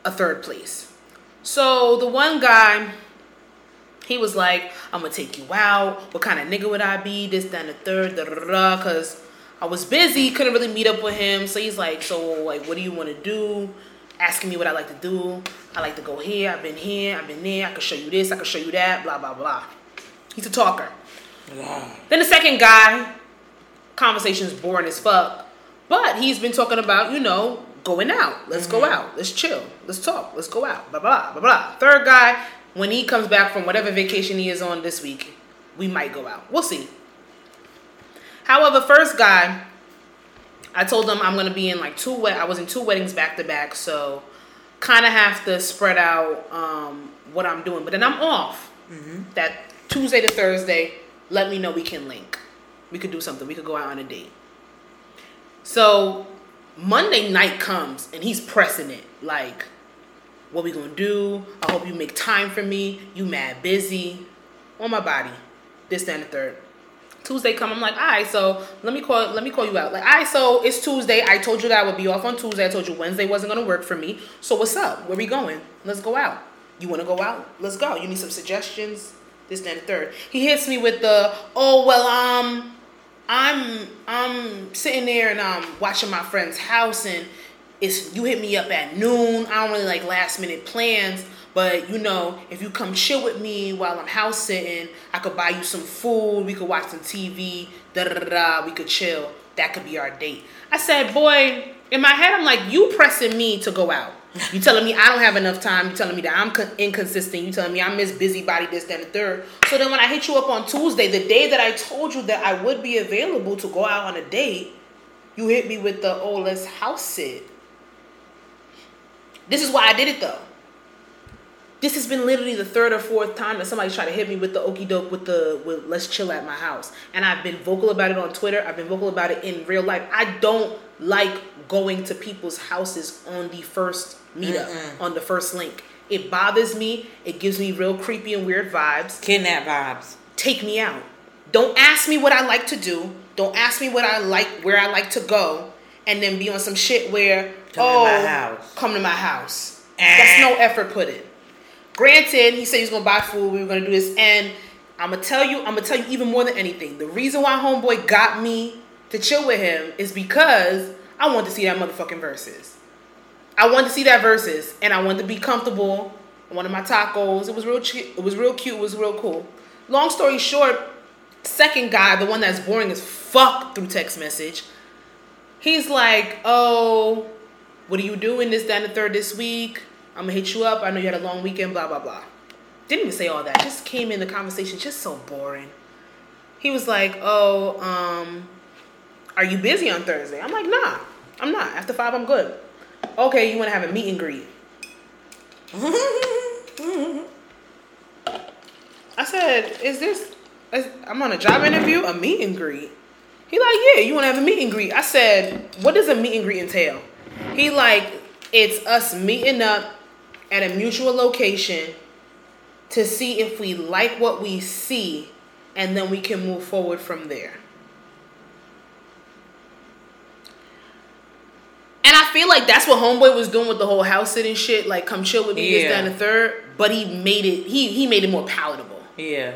a third place. So the one guy, he was like, I'm gonna take you out. What kind of nigga would I be? This, that, and the third, da da da. Because I was busy, couldn't really meet up with him. So he's like, So, like, what do you wanna do? Asking me what I like to do. I like to go here, I've been here, I've been there. I can show you this, I can show you that, blah, blah, blah. He's a talker. Then the second guy, conversation's boring as fuck. But he's been talking about, you know, going out. Let's go mm-hmm. out. Let's chill. Let's talk. Let's go out. Blah blah blah blah. Third guy, when he comes back from whatever vacation he is on this week, we might go out. We'll see. However, first guy, I told him I'm gonna be in like two wed. I was in two weddings back to back, so kind of have to spread out um, what I'm doing. But then I'm off. That Tuesday to Thursday, let me know we can link. We could do something. We could go out on a date. So Monday night comes and he's pressing it like, what we gonna do? I hope you make time for me. You mad busy on my body. This, that, and the third. Tuesday come, I'm like, all right, so let me call let me call you out. Like, all right, so it's Tuesday. I told you that I would be off on Tuesday. I told you Wednesday wasn't gonna work for me. So what's up? Where we going? Let's go out. You wanna go out? Let's go. You need some suggestions? This, that, and the third. He hits me with the, oh well, um, I'm I'm sitting there and I'm watching my friend's house and it's you hit me up at noon. I don't really like last minute plans, but you know, if you come chill with me while I'm house sitting, I could buy you some food, we could watch some TV, da da da we could chill. That could be our date. I said, boy, in my head I'm like, you pressing me to go out. You telling me I don't have enough time. You telling me that I'm inconsistent. You telling me I'm Miss Busybody, this, that, and the third. So then when I hit you up on Tuesday, the day that I told you that I would be available to go out on a date, you hit me with the oh let's house sit. This is why I did it though. This has been literally the third or fourth time that somebody's tried to hit me with the okey doke with the with let's chill at my house. And I've been vocal about it on Twitter. I've been vocal about it in real life. I don't like going to people's houses on the first meetup, on the first link. It bothers me. It gives me real creepy and weird vibes Kidnap vibes. take me out. Don't ask me what I like to do. Don't ask me what I like, where I like to go, and then be on some shit where Come to oh, my house. come to my house. Eh. That's no effort put in. Granted, he said he was gonna buy food. We were gonna do this, and I'm gonna tell you. I'm gonna tell you even more than anything. The reason why homeboy got me to chill with him is because I want to see that motherfucking Verzuz. I wanted to see that Verzuz, and I wanted to be comfortable. I wanted my tacos. It was real. Cute. It was real cute. It was real cool. Long story short, second guy, the one that's boring as fuck through text message, he's like, "Oh, what are you doing this, and the third this week? I'm gonna hit you up. I know you had a long weekend. Blah blah blah." Didn't even say all that. Just came in the conversation, just so boring. He was like, "Oh, um, are you busy on Thursday?" I'm like, "Nah, I'm not. After five, I'm good." Okay, you want to have a meet and greet? I said, "Is this?" is- I'm on a job interview, a meet and greet. He like, "Yeah, you want to have a meet and greet?" I said, "What does a meet and greet entail?" He like, "It's us meeting up at a mutual location to see if we like what we see, and then we can move forward from there." And I feel like that's what Homeboy was doing with the whole house sitting shit, like come chill with me, this, Yeah. that, and the third. But he made it he he made it more palatable. Yeah.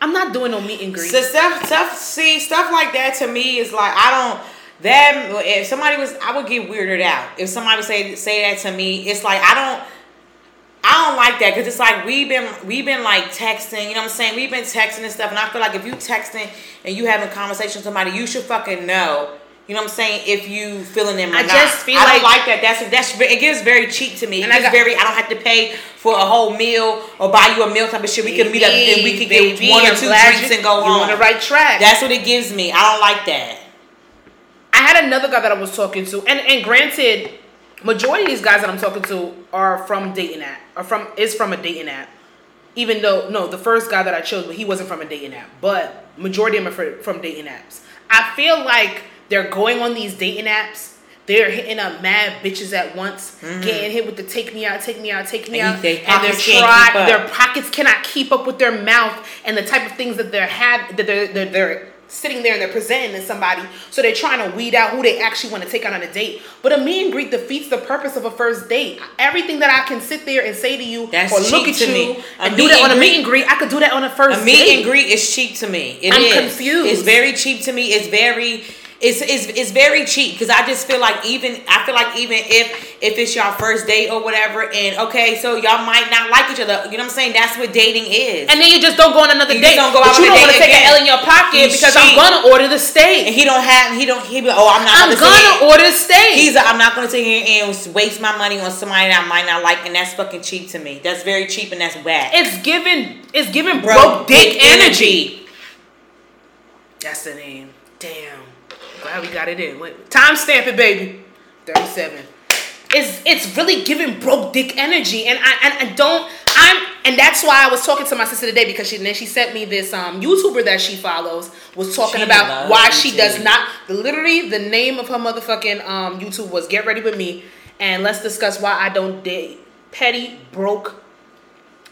I'm not doing no meet and greet. So stuff, stuff. See, stuff like that to me is like I don't. That if somebody was, I would get weirded out. If somebody say say that to me, it's like I don't. I don't like that because it's like we've been we've been like texting, you know what I'm saying? We've been texting and stuff, and I feel like if you texting and you having a conversation with somebody, you should fucking know. You know what I'm saying? If you feeling them or I not. just feel I don't like- like that. That's that's it gives very cheap to me. And It I got- very. I don't have to pay for a whole meal or buy you a meal type of shit. We can meet up and we can Baby, get one or two drinks you- and go home. on the right track. That's what it gives me. I don't like that. I had another guy that I was talking to, and and granted, majority of these guys that I'm talking to are from dating app, are from is from a dating app. Even though no, the first guy that I chose, but he wasn't from a dating app. But majority of them are from dating apps. I feel like they're going on these dating apps. They're hitting up mad bitches at once, getting hit with the take me out, take me out, take me Mm-hmm. And out, they and they're try, their pockets cannot keep up with their mouth and the type of things that they're have that they're, they're, they're sitting there and they're presenting to somebody. So they're trying to weed out who they actually want to take out on a date. But a meet and greet defeats the purpose of a first date. Everything that I can sit there and say to you That's or look at to you me. A and do that on a meet and greet, I could do that on a first A meet date. and greet is cheap to me. It I'm is. confused. It's very cheap to me. It's very. It's, it's, it's very cheap because I just feel like even I feel like even if if it's your first date or whatever and okay so y'all might not like each other you know what I'm saying that's what dating is And then you just don't go on another You date. don't go but out you on a don't want to take again. an L in your pocket You because I'm cheat. gonna order the steak and he don't have he don't he be like, oh I'm not I'm gonna gonna order the steak. He's I'm not gonna sit here and waste my money on somebody that I might not like, and that's fucking cheap to me. That's very cheap and that's whack. It's giving it's giving Bro, broke dick dick energy. That's the name. Damn. Glad we got it in. Wait, time stamp it, baby. Thirty-seven. It's it's really giving broke dick energy, and I and I don't. I'm and that's why I was talking to my sister today because she then she sent me this um YouTuber that she follows was talking She about why she does not. Literally, the name of her motherfucking um YouTube was Get Ready with Me, and let's discuss why I don't date petty broke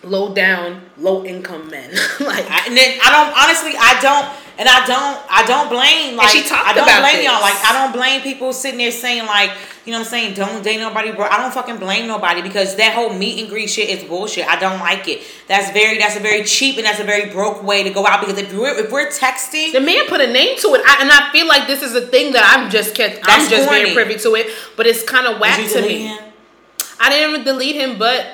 low down, low income men. like I, and then I don't honestly I don't and I don't I don't blame like I don't blame this. y'all like I don't blame people sitting there saying like you know what I'm saying don't date nobody bro I don't fucking blame nobody because that whole meet and greet shit is bullshit I don't like it that's very that's a very cheap and that's a very broke way to go out because if we're if we're texting the man put a name to it, I, and I feel like this is a thing that I'm just kept, I'm just corny. being privy to it, but it's kind of Did whack to me. him? I didn't even delete him, but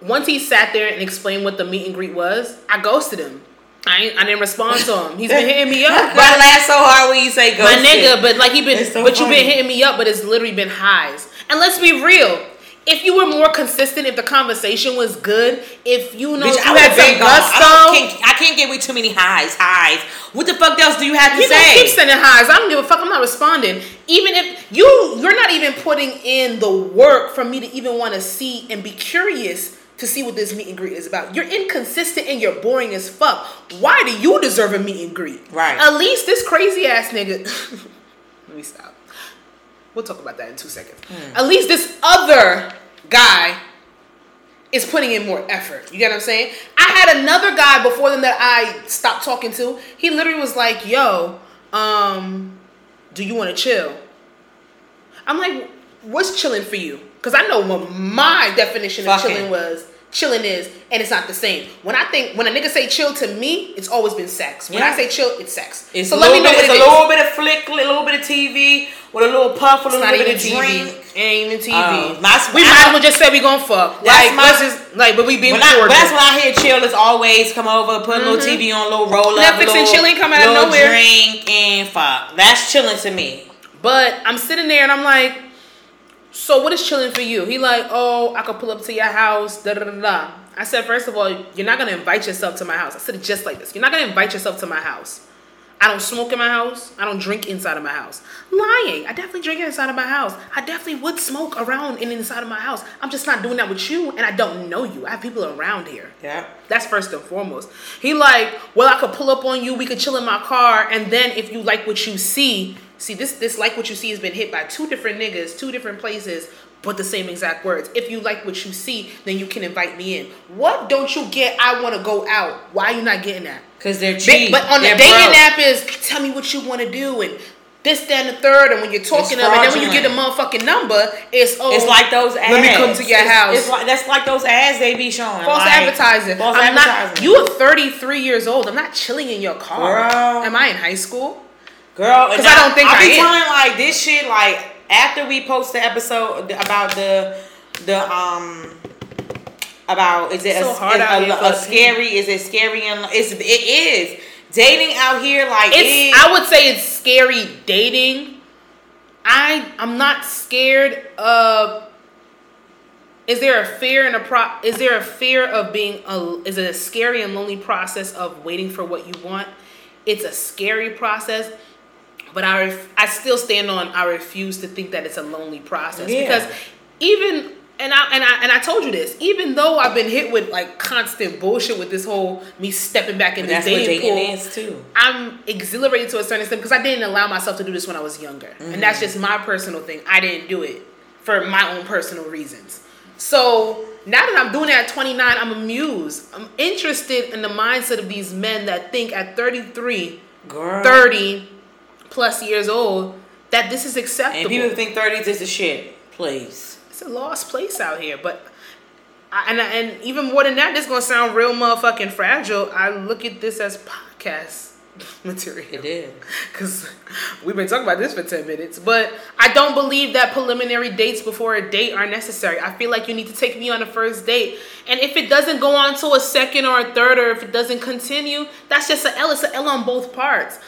once he sat there and explained what the meet and greet was, I ghosted him. I ain't, I didn't respond to him. He's been hitting me up. I laugh so hard when you say go my nigga, but like he been, so but you been hitting me up, but it's literally been highs. And let's be real. If you were more consistent, if the conversation was good, if you know Bitch, if I would had have been some gone. I, can't, I can't get with too many highs. Highs. What the fuck else do you have to He gonna say? keep sending highs. I don't give a fuck. I'm not responding. Even if you you're not even putting in the work for me to even want to see and be curious to see what this meet and greet is about. You're inconsistent and you're boring as fuck. Why do you deserve a meet and greet? Right. At least this crazy ass nigga. Let me stop. We'll talk about that in two seconds. At least this other guy is putting in more effort. You get what I'm saying? I had another guy before them that I stopped talking to. He literally was like, "Yo, um, do you want to chill?" I'm like, "What's chilling for you?" Because I know what my definition of chilling was chilling is, and it's not the same. When I think when a nigga say chill to me, it's always been sex. When Yeah. I say chill, it's sex. It's so let me know bit, what it's it a little bit of flick, a little bit of TV with a little puff, with a little bit of TV. drink. It ain't even TV. My- we I- might as well just say we gonna fuck. That's like my- just like, but we being When I, but cordial. that's when I hear chill is always come over, put a little TV on, a little roll up, Mm-hmm. Netflix and chilling come out of nowhere. drink and fuck. That's chilling to me. But I'm sitting there and I'm like, so what is chilling for you? He like, oh, I could pull up to your house, da da da da. I said, first of all, you're not gonna invite yourself to my house. I said it just like this. You're not gonna invite yourself to my house. I don't smoke in my house. I don't drink inside of my house. Lying. I definitely drink inside of my house. I definitely would smoke around and inside of my house. I'm just not doing that with you, and I don't know you. I have people around here. Yeah. That's first and foremost. He like, well, I could pull up on you. We could chill in my car, and then if you like what you see, see this this like what you see has been hit by two different niggas, two different places, but the same exact words. If you like what you see, then you can invite me in. What don't you get? I want to go out. Why are you not getting that? Cause they're cheap. But on the They're dating broke. app is tell me what you want to do and this, then and the third. And when you're talking to them, and then when you get the motherfucking number, it's oh, It's like those ads. Let me come to your It's- house. It's like that's like those ads they be showing. False like, advertising. False I'm advertising. not. You are 33 years old. I'm not chilling in your car. Girl. Am I in high school? Girl, and 'Cause I don't think I I be telling like this shit like after we post the episode about the the um about is it So a, hard a, out a- here a a scary is it scary and it's it is dating out here like It's. it, I would say it's scary dating. I. I'm not scared of. Is there a fear and a pro? Is there a fear of being a? Is it a scary and lonely process of waiting for what you want? It's a scary process, but I ref, I still stand on. I refuse to think that it's a lonely process Yeah. because even and I and I and I told you this. Even though I've been hit with like constant bullshit with this whole me stepping back in this dating pool, is too. I'm exhilarated to a certain extent because I didn't allow myself to do this when I was younger. And that's Mm-hmm. just my personal thing. I didn't do it for my own personal reasons. So now that I'm doing it at 29, I'm amused. I'm interested in the mindset of these men that think at 33, Girl. 30 plus years old that this is acceptable. And people think 30s is a shit. place. it's a lost place out here. But I, and and even more than that, this gonna sound real motherfucking fragile. I look at this as podcast material. It is. because we've been talking about this for 10 minutes but i don't believe that preliminary dates before a date are necessary i feel like you need to take me on a first date and if it doesn't go on to a second or a third or if it doesn't continue that's just an l it's an l on both parts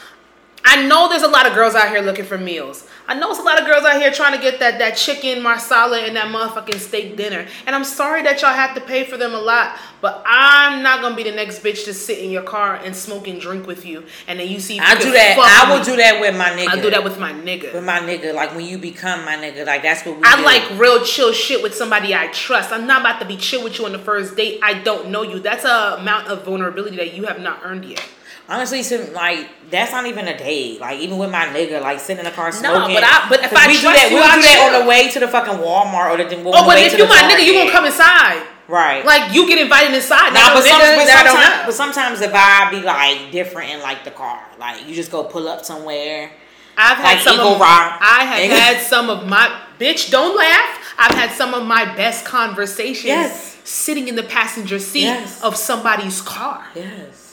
I know there's a lot of girls out here looking for meals. I know there's a lot of girls out here trying to get that, that chicken marsala and that motherfucking steak dinner. And I'm sorry that y'all have to pay for them a lot, but I'm not gonna be the next bitch to sit in your car and smoke and drink with you. And then you see I you do that. I me. will do that with my nigga. I do that with my nigga. with my nigga. Like when you become my nigga, like that's what we I do. like real chill shit with somebody I trust. I'm not about to be chill with you on the first date. I don't know you. That's a amount of vulnerability that you have not earned yet. Honestly, some, like that's not even a date. Like even with my nigga, like sitting in the car smoking. No, but I- but if I we do that, you, we'll do that on the way to the fucking Walmart or the. On Oh, but if you my nigga, you gonna come inside. right. Like you get invited inside. Nah, but, some, but, that I don't sometimes, but sometimes the vibe be like different in like the car. Like you just go pull up somewhere. I've had like some Eagle of Rock. I have Eagle- had some of my bitch. Don't laugh. I've had some of my best conversations Yes. sitting in the passenger seat Yes. of somebody's car. Yes.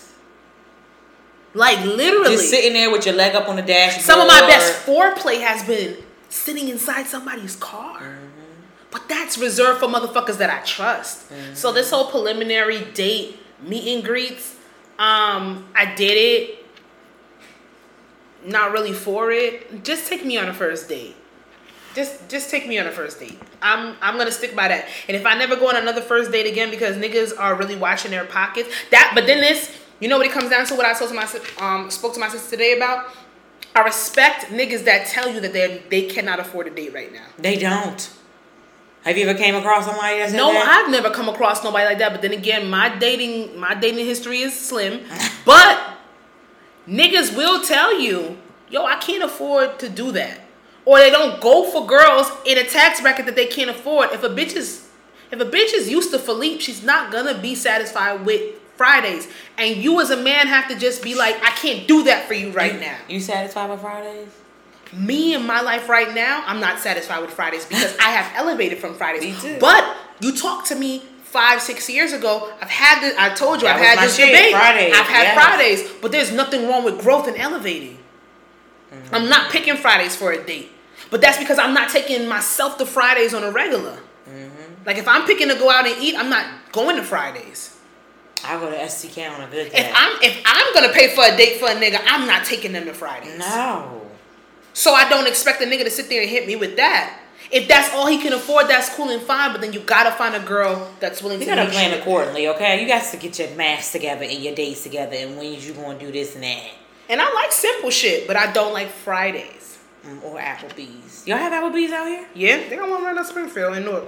Like literally. Just sitting there with your leg up on the dashboard. Some of my best foreplay has been sitting inside somebody's car. But that's reserved for motherfuckers that I trust. So this whole preliminary date meet and greets, um, I did it. Not really for it. Just take me on a first date. Just just take me on a first date. I'm I'm gonna stick by that. And if I never go on another first date again because niggas are really watching their pockets, that but then this, you know what it comes down to what I told to my um spoke to my sister today about? I respect niggas that tell you that they they cannot afford a date right now. They don't. Have you ever came across somebody that said No, that? I've never come across nobody like that. But then again, my dating my dating history is slim. But niggas will tell you, yo, I can't afford to do that. Or they don't go for girls in a tax bracket that they can't afford. If a bitch is if a bitch is used to Philippe, she's not gonna be satisfied with Fridays. And you as a man have to just be like, I can't do that for you right now. You satisfied with Fridays? me in my life right now, I'm not satisfied with Fridays because I have elevated from Fridays. Me too. But you talk to me five, six years ago, I've had this. I told you, That I've had this shit, debate. Fridays, I've had yes. Fridays, but there's nothing wrong with growth and elevating. Mm-hmm. I'm not picking Fridays for a date, but that's because I'm not taking myself to Fridays on a regular. Mm-hmm. Like if I'm picking to go out and eat, I'm not going to Fridays. I go to STK on a good day. If I'm if I'm gonna pay for a date for a nigga, I'm not taking them to Fridays. no. So I don't expect a nigga to sit there and hit me with that. If that's all he can afford, that's cool and fine. But then you gotta find a girl that's willing You to gotta plan you. accordingly, okay? You got to get your maths together and your days together and when you gonna do this and that. And I like simple shit, but I don't like Fridays. Mm, Or Applebee's. Y'all have Applebee's out here? Yeah, I think I want one in Springfield in North.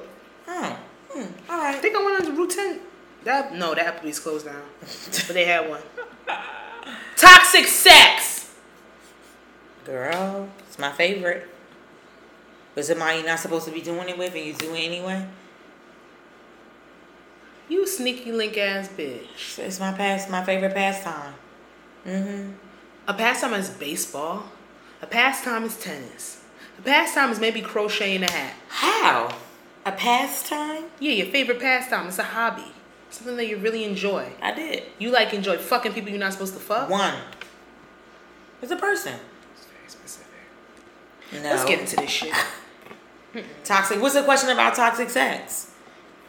Oh. Hmm. All right. think I went on Route 10. That no, the Applebee's closed down, but they had one. Toxic sex. Girl, it's my favorite. But somebody you're not supposed to be doing it with and you do it anyway? You sneaky link ass bitch. It's my past, my favorite pastime. Mm-hmm. A pastime is baseball. A pastime is tennis. A pastime is maybe crocheting a hat. How? A pastime? Yeah, your favorite pastime. It's a hobby. Something that you really enjoy. I did. You like enjoy fucking people you're not supposed to fuck. One. It's a person. It's very specific. No. Let's get into this shit. toxic. What's the question about toxic sex?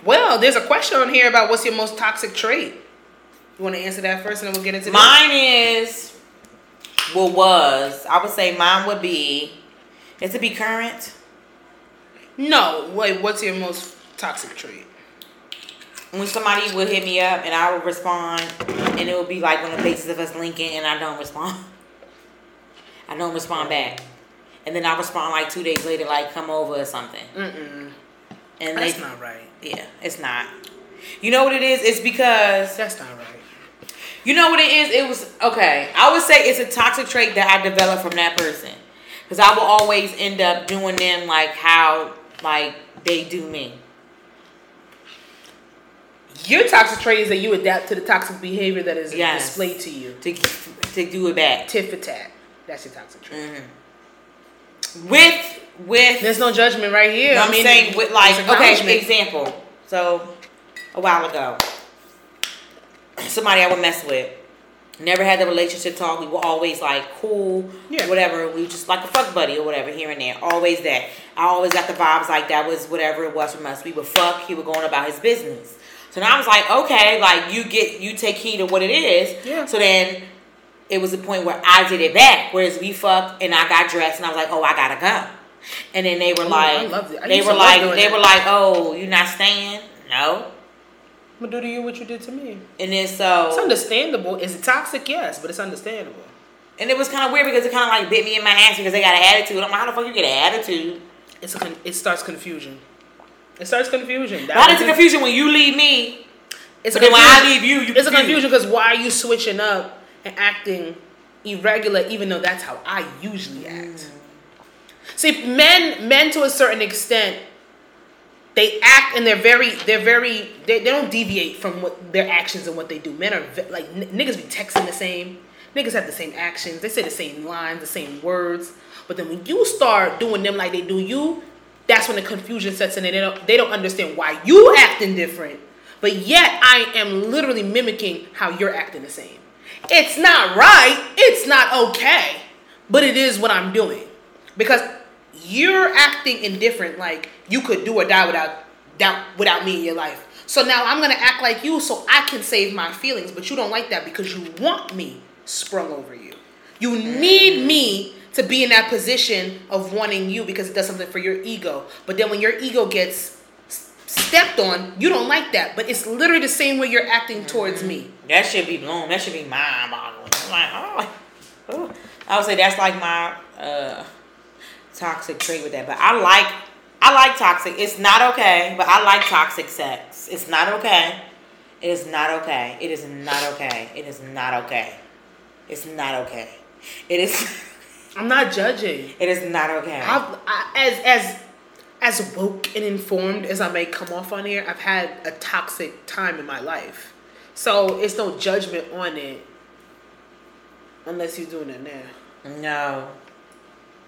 Well, there's a question on here about what's your most toxic trait. You want to answer that first, and then we'll get into this? Mine is, well, was I would say mine would be, is it be current. No, wait. What's your most toxic trait? When somebody would hit me up and I would respond, and it would be like on the basis of us linking, and I don't respond. I don't respond back, and then I respond like two days later, like come over or something. Mm-mm. And That's they, not right. yeah, it's not. You know what it is? It's because That's not right. You know what it is? It was okay. I would say it's a toxic trait that I developed from that person, because I will always end up doing them like how like they do me. Your toxic trait is that you adapt to the toxic behavior that is Yes. displayed to you. To to do it back Tit for tat. That's your toxic trait. Mm-hmm. with with. There's no judgment right here. you know I what I'm mean, saying with like okay example. So a while ago, somebody I would mess with. Never had the relationship talk. We were always like cool, Yeah. whatever. We were just like a fuck buddy or whatever here and there. Always that. I always got the vibes like that was whatever it was from us. We would fuck. He would go on about his business. So now I was like, okay, like you get you take heed of what it is. Yeah. So then it was a point where I did it back. Whereas we fucked and I got dressed and I was like, oh, I gotta go. And then they were Ooh, I like, loved it. I they were like, they that. were like, oh, you not staying? No. I'm gonna do to you what you did to me. And then so It's understandable. Is it toxic? Yes, but it's understandable. And it was kind of weird because it kind of like bit me in my ass because they got an attitude. I'm like, how the fuck you get an attitude? It's a con- it starts confusion. It starts confusion. That Why was is confusion when you leave me? It's But a then when I confusion- leave you, you it's a confusion because why are you switching up and acting irregular, even though that's how I usually act? Mm. See, men, men to a certain extent, they act and they're very, they're very, they, they don't deviate from what their actions and what they do. Men are ve- like n- niggas be texting the same, niggas have the same actions, they say the same lines, the same words. But then when you start doing them like they do you, that's when the confusion sets in and they don't, they don't understand why you acting different. But yet I am literally mimicking how you're acting the same. It's not right. It's not okay. But it is what I'm doing. Because you're acting indifferent like you could do or die without doubt without me in your life. So now I'm gonna act like you so I can save my feelings, but you don't like that because you want me sprung over you. You need me to be in that position of wanting you because it does something for your ego. But then when your ego gets stepped on, you don't like that. But it's literally the same way you're acting towards me. That should be blown. That should be mind boggling. I'm like, oh, oh. I would say that's like my uh, toxic trait with that. But I like, I like toxic. It's not okay, but I like toxic sex. It's not okay. It is not okay. It is not okay. It is not okay. It's not okay. It is. I'm not judging. It is not okay. I've, I, as as as woke and informed as I may come off on here, I've had a toxic time in my life, so it's no judgment on it, unless you're doing it now. no.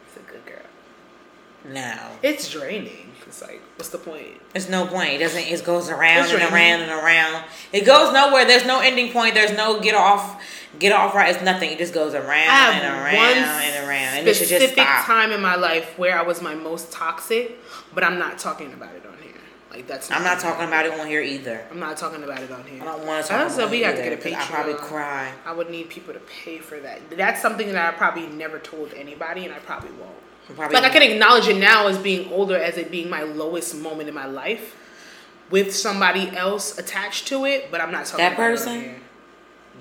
It's a good girl. No. It's draining. It's like, what's the point? There's no point. It doesn't. It goes around It's and draining. around and around. It goes nowhere. There's no ending point. There's no get off. Get off right. It's nothing. It just goes around and around and around. And it should just specific time in my life where I was my most toxic, but I'm not talking about it on here. Like that's. I'm not talking about it on here either. I'm not talking about it on here. I don't want to talk about we it have to get a 'cause I probably cry. I would need people to pay for that. That's something that I probably never told anybody, and I probably won't. Probably, Like I can acknowledge it now as being older, as it being my lowest moment in my life, with somebody else attached to it. But I'm not talking That about it person?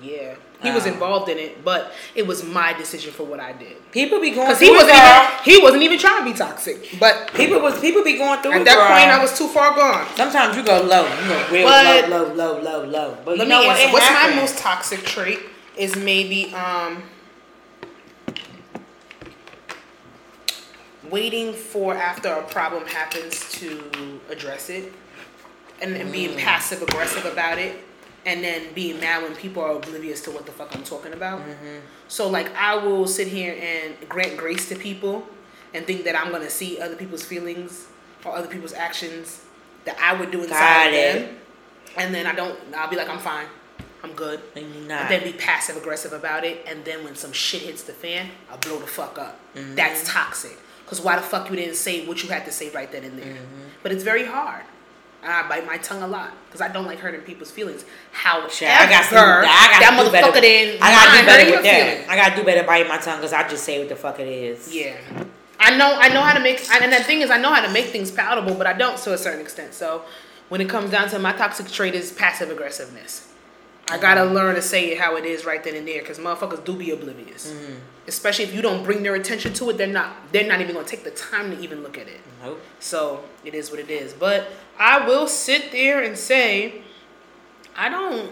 Yeah, he was involved in it, but it was my decision for what I did. People be going Because he wasn't even he wasn't even trying to be toxic. But People was people be going through at that girl. point, I was too far gone. Sometimes you go low. You go real But- low, low, low, low, low. But Let you know what? What's my most toxic trait? Is maybe um waiting for after a problem happens to address it, and, and being Mm. passive aggressive about it, and then being mad when people are oblivious to what the fuck I'm talking about. Mm-hmm. So like I will sit here and grant grace to people, and think that I'm gonna see other people's feelings or other people's actions that I would do inside Got it. them, and then I don't. I'll be like, I'm fine. I'm good. And you're And not. then be passive aggressive about it, and then when some shit hits the fan, I'll blow the fuck up. Mm-hmm. That's toxic. Cause why the fuck you didn't say what you had to say right then and there? Mm-hmm. But it's very hard. And I bite my tongue a lot because I don't like hurting people's feelings. However, Shit, I got some, I gotta that do better. motherfucker didn't I gotta do better with that. feelings. I gotta do better biting my tongue because I just say what the fuck it is. Yeah. I know I know how to make and the thing is I know how to make things palatable, but I don't to a certain extent. So when it comes down to my toxic trait is passive aggressiveness. I gotta mm-hmm. learn to say it how it is right then and there, because motherfuckers do be oblivious. Mm-hmm. Especially if you don't bring their attention to it, they're not they're not even gonna take the time to even look at it. Nope. So it is what it is. But I will sit there and say, I don't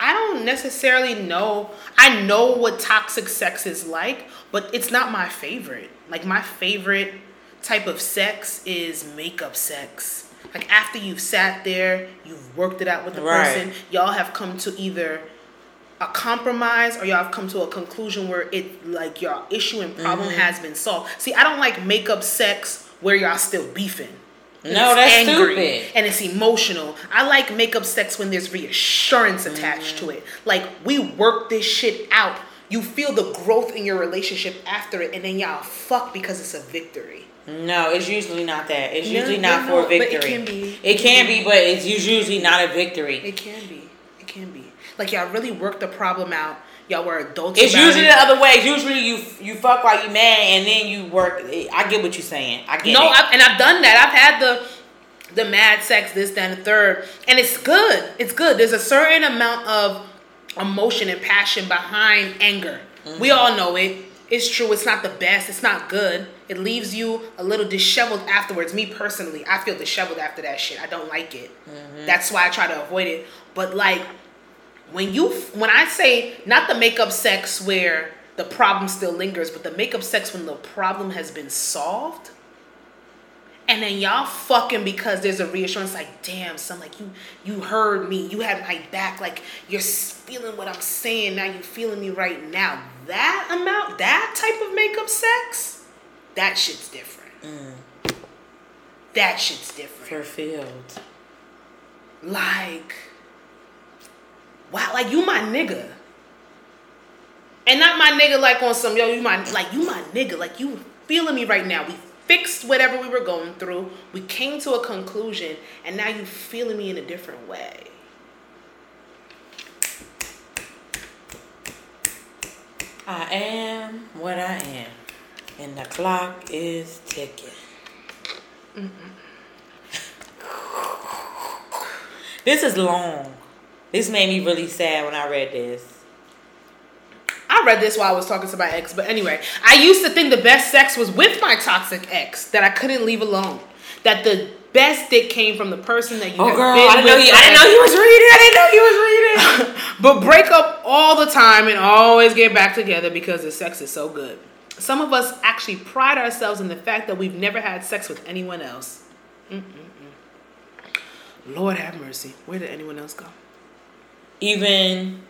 I don't necessarily know I know what toxic sex is like, but it's not my favorite. Like my favorite type of sex is makeup sex. Like after you've sat there, you've worked it out with the Right. person, y'all have come to either a compromise or y'all have come to a conclusion where it like your issue and problem Mm-hmm. has been solved. See, I don't like makeup sex where y'all still beefing. And No, that's stupid. And it's emotional. I like makeup sex when there's reassurance attached Mm-hmm. to it. Like we work this shit out. You feel the growth in your relationship after it, and then y'all fuck because it's a victory. No, it's usually not that. It's No, usually no, not no, for a but it victory. can be. It can be, but it's usually not a victory. It can be. It can be. Like y'all really worked the problem out. Y'all were adults. It's usually it. the other way. Usually you you fuck while you mad, and then you work. I get what you're saying. I get No, it. I've, and I've done that. I've had the the mad sex, this, that, and the third, and it's good. It's good. There's a certain amount of emotion and passion behind anger. We mm-hmm. all know it. It's true. It's not the best. It's not good. It leaves you a little disheveled afterwards. Me personally, I feel disheveled after that shit. I don't like it. Mm-hmm. That's why I try to avoid it. But like when you when I say not the makeup sex where the problem still lingers, but the makeup sex when the problem has been solved, and then y'all fucking because there's a reassurance like, damn, son, like you you heard me, you had my back, like you're feeling what I'm saying now, you feeling me right now. That amount, that type of makeup sex, that shit's different. Mm. That shit's different. Fulfilled. Like, wow, like you my nigga. And not my nigga like on some, yo, you my, like you my nigga. Like you feeling me right now. We fixed whatever we were going through. We came to a conclusion and now you feeling me in a different way. I am what I am, and the clock is ticking. this is long. This made me really sad when I read this. I read this while I was talking to my ex, but anyway, I used to think the best sex was with my toxic ex that I couldn't leave alone. That the best dick came from the person that you Oh, girl, been I didn't know he. I didn't know he was reading. I didn't know he was reading. but break up all the time and always get back together because the sex is so good. Some of us actually pride ourselves in the fact that we've never had sex with anyone else. Mm-mm-mm. Lord have mercy. Where did anyone else go? Even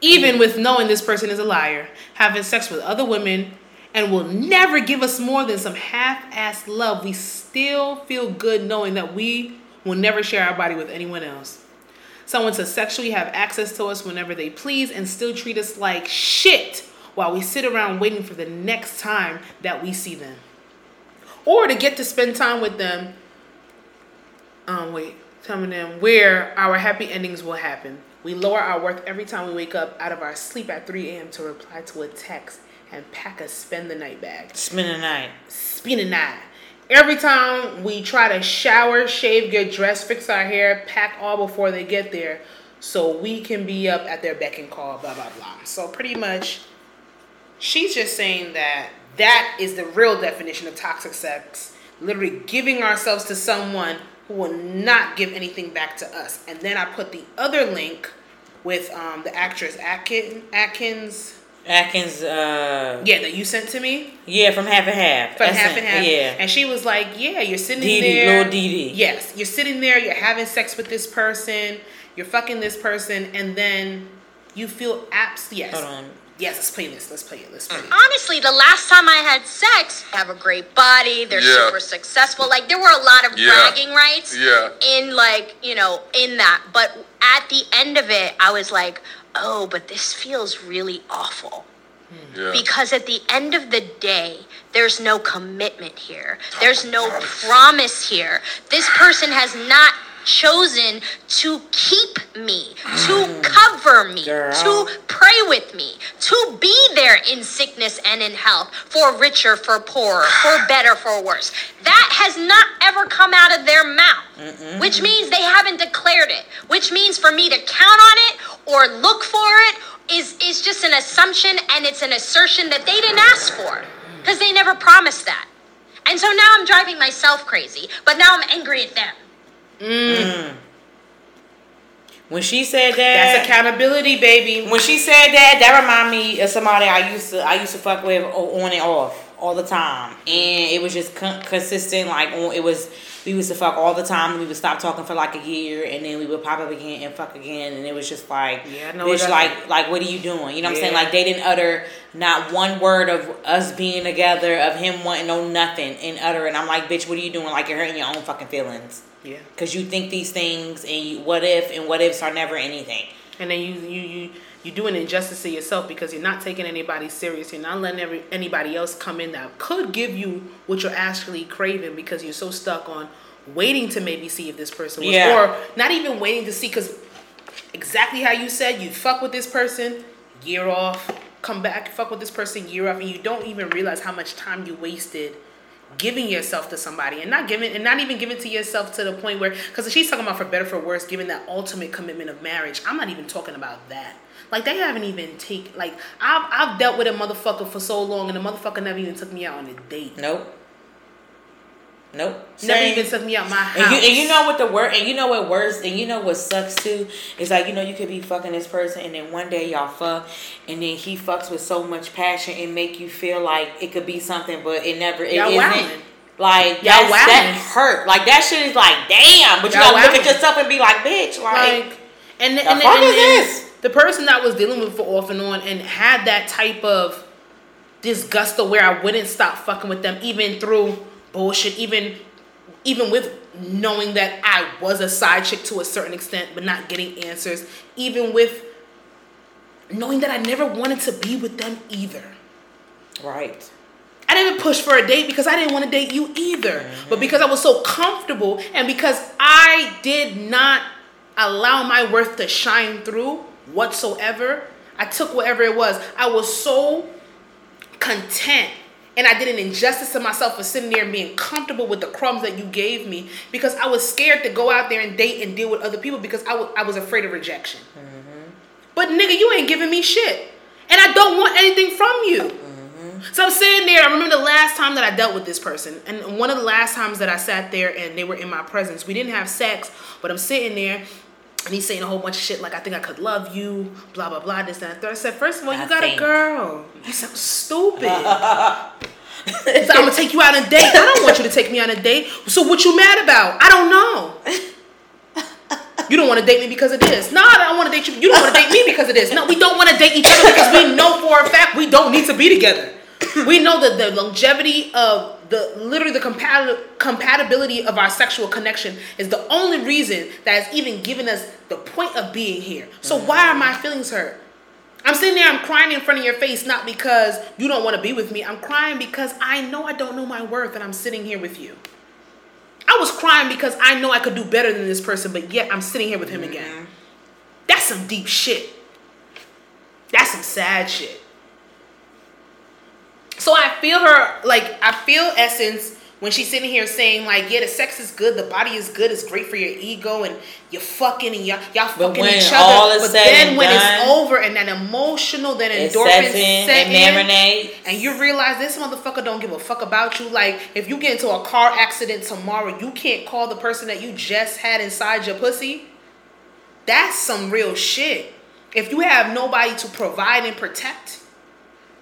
Even with knowing this person is a liar, having sex with other women, and will never give us more than some half-assed love, we still feel good knowing that we will never share our body with anyone else. Someone to sexually have access to us whenever they please and still treat us like shit while we sit around waiting for the next time that we see them. Or to get to spend time with them. Um, wait, telling them where our happy endings will happen. We lower our worth every time we wake up out of our sleep at 3 a.m. to reply to a text and pack a spend the night bag. Spend the night. Spend the night. Every time we try to shower, shave, get dressed, fix our hair, pack all before they get there so we can be up at their beck and call, blah, blah, blah. So pretty much, she's just saying that that is the real definition of toxic sex. Literally giving ourselves to someone who will not give anything back to us. And then I put the other link with um, the actress Atkin, Atkins. Atkins, uh, Yeah, that you sent to me. yeah, from half and half. From That's half and half. Yeah. And she was like, Yeah, you're sitting Dee Dee, there. little Dee Dee. Yes, you're sitting there, you're having sex with this person, you're fucking this person, and then you feel abs yes. Hold on. Yes, let's play this. Let's play it. Let's play it. honestly, the last time I had sex, I have a great body, they're Yeah. super successful. Like there were a lot of Yeah. bragging rights Yeah. in like, you know, in that. But at the end of it, I was like, oh, but this feels really awful. Yeah. Because at the end of the day, there's no commitment here. There's no promise here. This person has not chosen to keep me, to mm. cover me, Girl. to pray with me, to be there in sickness and in health, for richer, for poorer, for better, for worse. That has not ever come out of their mouth, which means they haven't declared it, which means for me to count on it or look for it is, is just an assumption and it's an assertion that they didn't ask for because they never promised that. And so now I'm driving myself crazy, but now I'm angry at them. Mm. Mm. When she said that, That's accountability, baby. when she said that, that remind me of somebody I used to I used to fuck with on and off all the time, and it was just consistent. Like it was, we used to fuck all the time. and We would stop talking for like a year, and then we would pop up again and fuck again, and it was just like, Yeah, bitch, like, like, what are you doing? You know what I'm saying? Like they didn't utter not one word of us being together, of him wanting no nothing, and utter. And I'm like, bitch, what are you doing? Like you're hurting your own fucking feelings. Yeah. Cause you think these things and you, what if and what ifs are never anything. And then you you you you do an injustice to yourself because you're not taking anybody serious. You're not letting every, anybody else come in that could give you what you're actually craving because you're so stuck on waiting to maybe see if this person was Yeah. or not even waiting to see because exactly how you said you fuck with this person year off come back fuck with this person year off and you don't even realize how much time you wasted giving yourself to somebody and not giving and not even giving to yourself to the point where because she's talking about for better for worse giving that ultimate commitment of marriage i'm not even talking about that like they haven't even taken like I've, I've dealt with a motherfucker for so long and the motherfucker never even took me out on a date Nope. Nope. never even took me out my house And you, and you know what the word and you know what worse and you know what sucks too is like you know you could be fucking this person and then one day y'all fuck and then he fucks with so much passion and make you feel like it could be something but it never it Y'all isn't. wildin'. Like Y'all that's, that hurt. Like that shit is like damn. But you Y'all gotta look at yourself and be like, bitch, like, like and, the, The and, fuck and- is and this? The person that was dealing with for off and on and had that type of disgust of where I wouldn't stop fucking with them even through bullshit, even even with knowing that I was a side chick to a certain extent, but not getting answers, even with knowing that I never wanted to be with them either. right. I didn't push for a date because I didn't want to date you either. Mm-hmm. But because I was so comfortable and because I did not allow my worth to shine through whatsoever, I took whatever it was. I was so content and I did an injustice to myself for sitting there and being comfortable with the crumbs that you gave me because I was scared to go out there and date and deal with other people because I was afraid of rejection. Mm-hmm. But nigga, you ain't giving me shit. And I don't want anything from you. Mm-hmm. So I'm sitting there. I remember the last time that I dealt with this person, and one of the last times that I sat there and they were in my presence. We didn't have sex, but I'm sitting there, and he's saying a whole bunch of shit like, "I think I could love you," blah blah blah, this that, and third. I said, first of all, you got think. a girl. You sound stupid. so I'm gonna take you out on a date. I don't want you to take me on a date. So what you mad about? I don't know. You don't want to date me because of this. No, I don't want to date you. You don't want to date me because of this. No, we don't want to date each other because we know for a fact we don't need to be together. We know that the longevity of the literally the compat- compatibility of our sexual connection is the only reason that has even given us the point of being here. So mm-hmm. why are my feelings hurt? I'm sitting there, I'm crying in front of your face, not because you don't want to be with me. I'm crying because I know I don't know my worth and I'm sitting here with you. I was crying because I know I could do better than this person, but yet I'm sitting here with him again. Mm-hmm. That's some deep shit. That's some sad shit. So I feel her, like, I feel Essence when she's sitting here saying, like, yeah, the sex is good, the body is good, it's great for your ego, and you're fucking and y'all, y'all fucking when each other. But then and when done, it's over and that emotional, that It endorphins in, set it in, and you realize this motherfucker don't give a fuck about you. Like, if you get into a car accident tomorrow, you can't call the person that you just had inside your pussy. That's some real shit. If you have nobody to provide and protect,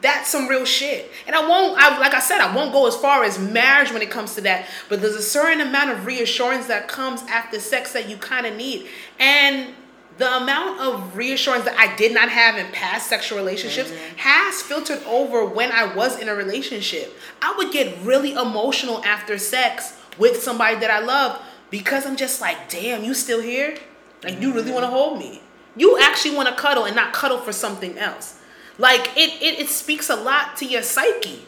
that's some real shit. And I won't, I, like I said, I won't go as far as marriage when it comes to that. But there's a certain amount of reassurance that comes after sex that you kind of need. And the amount of reassurance that I did not have in past sexual relationships mm-hmm. has filtered over when I was in a relationship. I would get really emotional after sex with somebody that I love because I'm just like, damn, you still here? Like, you really mm-hmm. want to hold me? You actually want to cuddle and not cuddle for something else. Like, it, it, it speaks a lot to your psyche.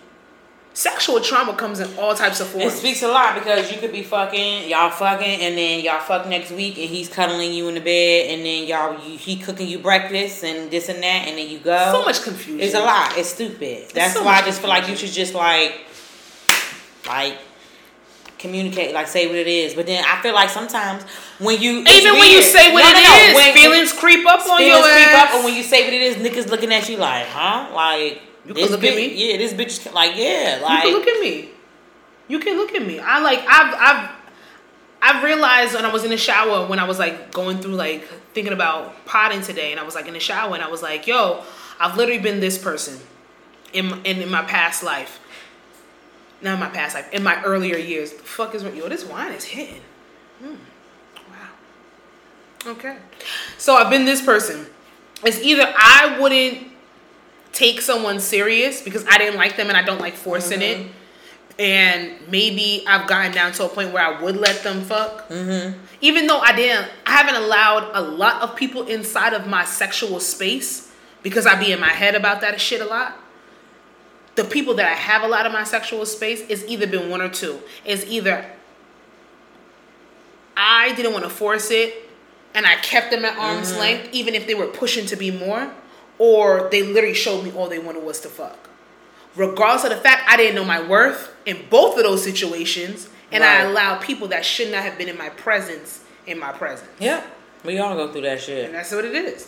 Sexual trauma comes in all types of forms. It speaks a lot because you could be fucking, y'all fucking, and then y'all fuck next week, and he's cuddling you in the bed, and then y'all you, he cooking you breakfast and this and that, and then you go. so much confusion. It's a lot. It's stupid. That's so why I just feel like you should just like, like, communicate, like say what it is. But then I feel like sometimes when you it's Even when you say what No, it no, no. is, When- feelings creep up on feelings your creep ass. up, and when you say what it is, niggas looking at you like, huh? Like You can look at me. yeah, this bitch, like yeah, you can look at me. You can look at me. I like I've I've I've realized when I was in the shower when I was like going through like thinking about potting today and I was like in the shower and I was like, yo, I've literally been this person in in, in my past life. Not in my past life, in my earlier years. The fuck is yo, this wine is hitting. Hmm. Wow. Okay. So I've been this person. It's either I wouldn't take someone serious because I didn't like them and I don't like forcing it. And maybe I've gotten down to a point where I would let them fuck. Mm-hmm. Even though I didn't, I haven't allowed a lot of people inside of my sexual space because I be in my head about that shit a lot. The people that I have a lot of my sexual space, it's either been one or two. It's either I didn't want to force it and I kept them at arm's mm-hmm. length, even if they were pushing to be more, or they literally showed me all they wanted was to fuck. Regardless of the fact I didn't know my worth in both of those situations, and I allowed people that should not have been in my presence in my presence. yeah, we all go through that shit. And that's what it is.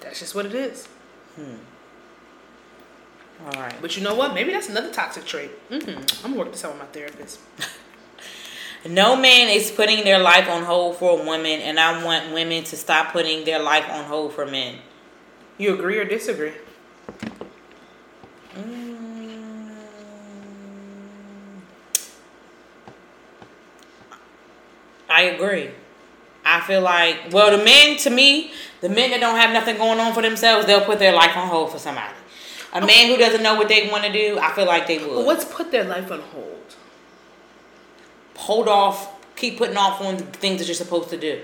That's just what it is. Hmm. All right. But you know what? Maybe that's another toxic trait. hmm I'm gonna work this out with my therapist. No man is putting their life on hold for a woman, and I want women to stop putting their life on hold for men. You agree or disagree? I agree. I feel like, well, the men, to me, the men that don't have nothing going on for themselves, they'll put their life on hold for somebody. A man who doesn't know what they want to do, I feel like they would. what's put their life on hold? Hold off, keep putting off on the things that you're supposed to do.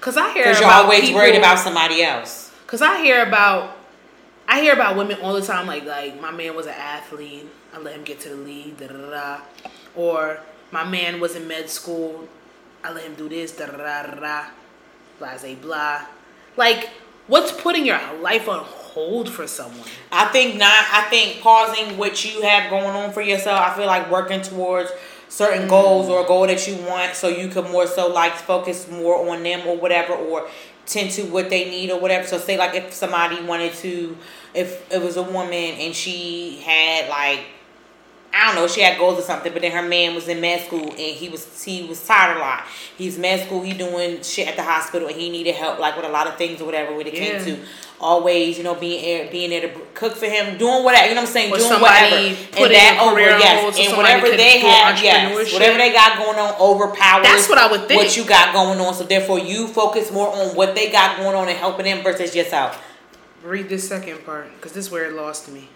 Cause I hear Because you're always people- worried about somebody else. Cause I hear about, I hear about women all the time. Like like my man was an athlete. I let him get to the league. Da da da. Or my man was in med school. I let him do this. Da da da da. da. Blase blah. Like what's putting your life on hold for someone? I think not. I think pausing what you have going on for yourself. I feel like working towards certain goals or a goal that you want, so you could more so like focus more on them or whatever, or tend to what they need or whatever. So say like if somebody wanted to, if it was a woman and she had like. I don't know, she had goals or something, but then her man was in med school and he was he was tired a lot. He's med school, he doing shit at the hospital and he needed help like with a lot of things or whatever when it Yeah. came to always, you know, being there, being there to cook for him, doing whatever, you know what I'm saying, Or doing whatever. And that over, oh, career yes, and whatever they have, yes, whatever they got going on overpowers. That's what I would think. What you got going on, so therefore you focus more on what they got going on and helping them versus yourself. Read this second part because this is where it lost me.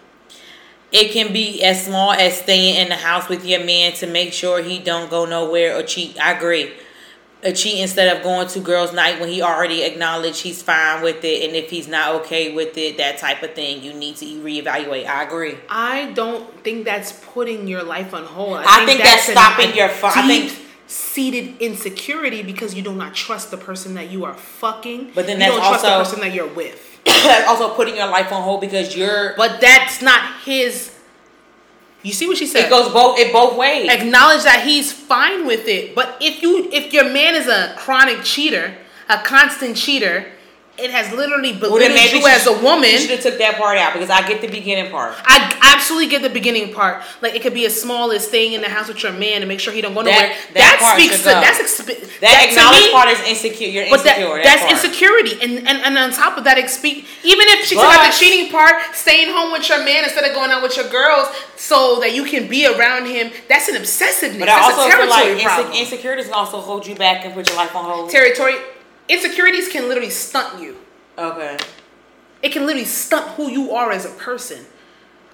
It can be as small as staying in the house with your man to make sure he don't go nowhere or cheat. I agree. A cheat instead of going to girls' night when he already acknowledged he's fine with it, and if he's not okay with it, that type of thing, you need to reevaluate. I agree. I don't think that's putting your life on hold. I think that's an- stopping a your fu- I think- deep-seated insecurity because you do not trust the person that you are fucking. But then you that's don't trust the also- person that you're with. Also putting your life on hold because you're. But that's not his. You see what she said? It goes both. It both ways. acknowledge that he's fine with it. But if you if your man is a chronic cheater, a constant cheater, it has literally Well, belittled maybe you as a woman. You should have took that part out because I get the beginning part. I absolutely get the beginning part. Like it could be as small as staying in the house with your man and make sure he don't go nowhere. that That, part speaks to go. that's exp- That, acknowledged me- part is insecure. You're that, insecure. that that's part. insecurity, and, and and on top of that, it speak even if she took out the cheating part, staying home with your man instead of going out with your girls, so that you can be around him. That's an obsessiveness. But I that's also a feel territory like problem. inse- insecurities can also hold you back and put your life on hold. territory insecurities can literally stunt you. okay. It can literally stunt who you are as a person.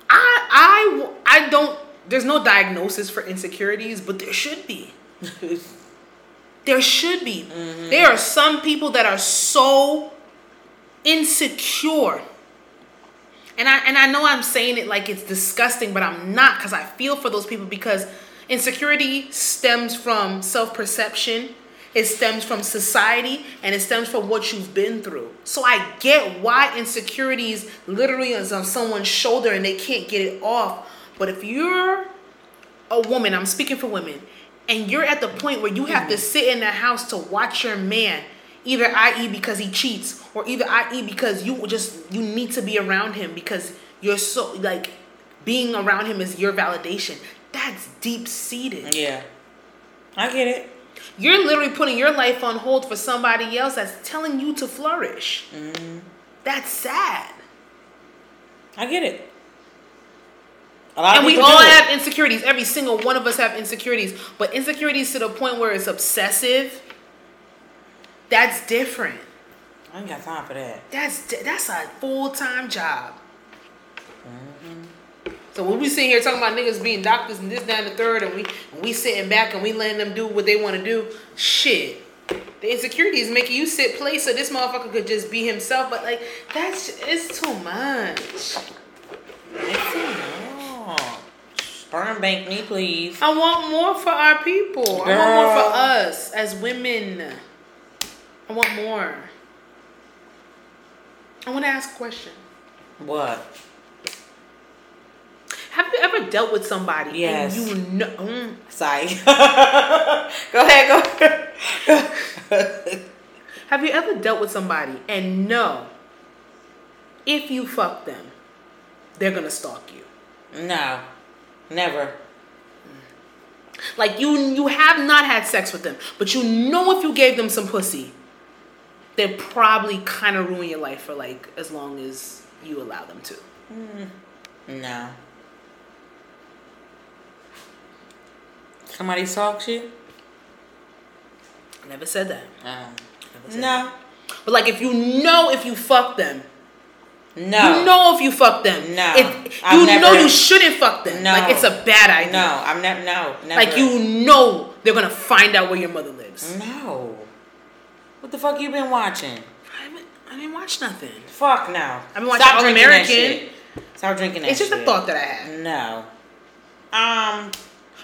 I I I don't. There's no diagnosis for insecurities, but there should be. There should be. Mm-hmm. There are some people that are so insecure. And I and I know I'm saying it like it's disgusting, but I'm not because I feel for those people because insecurity stems from self-perception, it stems from society, and it stems from what you've been through. So I get why insecurities literally is on someone's shoulder and they can't get it off. But if you're a woman, I'm speaking for women, and you're at the point where you have to sit in the house to watch your man, either i.e. because he cheats, or either i.e. because you just you need to be around him because you're so like being around him is your validation. That's deep seated. Yeah. I get it. You're literally putting your life on hold for somebody else that's telling you to flourish. Mm-hmm. That's sad. I get it. A lot of and we all have insecurities. Every single one of us have insecurities. But insecurities to the point where it's obsessive, that's different. I ain't got time for that. That's that's a full time job. So when we sitting here talking about niggas being doctors and this, that, and the third, and we and we sitting back and we letting them do what they want to do, shit. The insecurity is making you sit place so this motherfucker could just be himself. But like that's it's too much. It's too much. Sperm bank me, please. I want more for our people. I want more for us as women. I want more. I want to ask a question. What? Have you ever dealt with somebody Yes. and you know? Mm, Sorry. go ahead. Go. have you ever dealt with somebody and know if you fuck them, they're gonna stalk you? no. Never. Like you, you have not had sex with them, but you know if you gave them some pussy, they'd probably kind of ruin your life for like as long as you allow them to. No. Somebody talk you? I never said that. Never said no. But like if you know if you fuck them, No. you know if you fuck them. No. If, you never- know you shouldn't fuck them. No. Like it's a bad idea. No, I'm never. No, never. Like you know they're gonna find out where your mother lives. No. What the fuck you been watching? I haven't I didn't watch nothing. Fuck no. I've been watching Stop All American. shit. Stop drinking that It's just shit. a thought that I had. No. Um.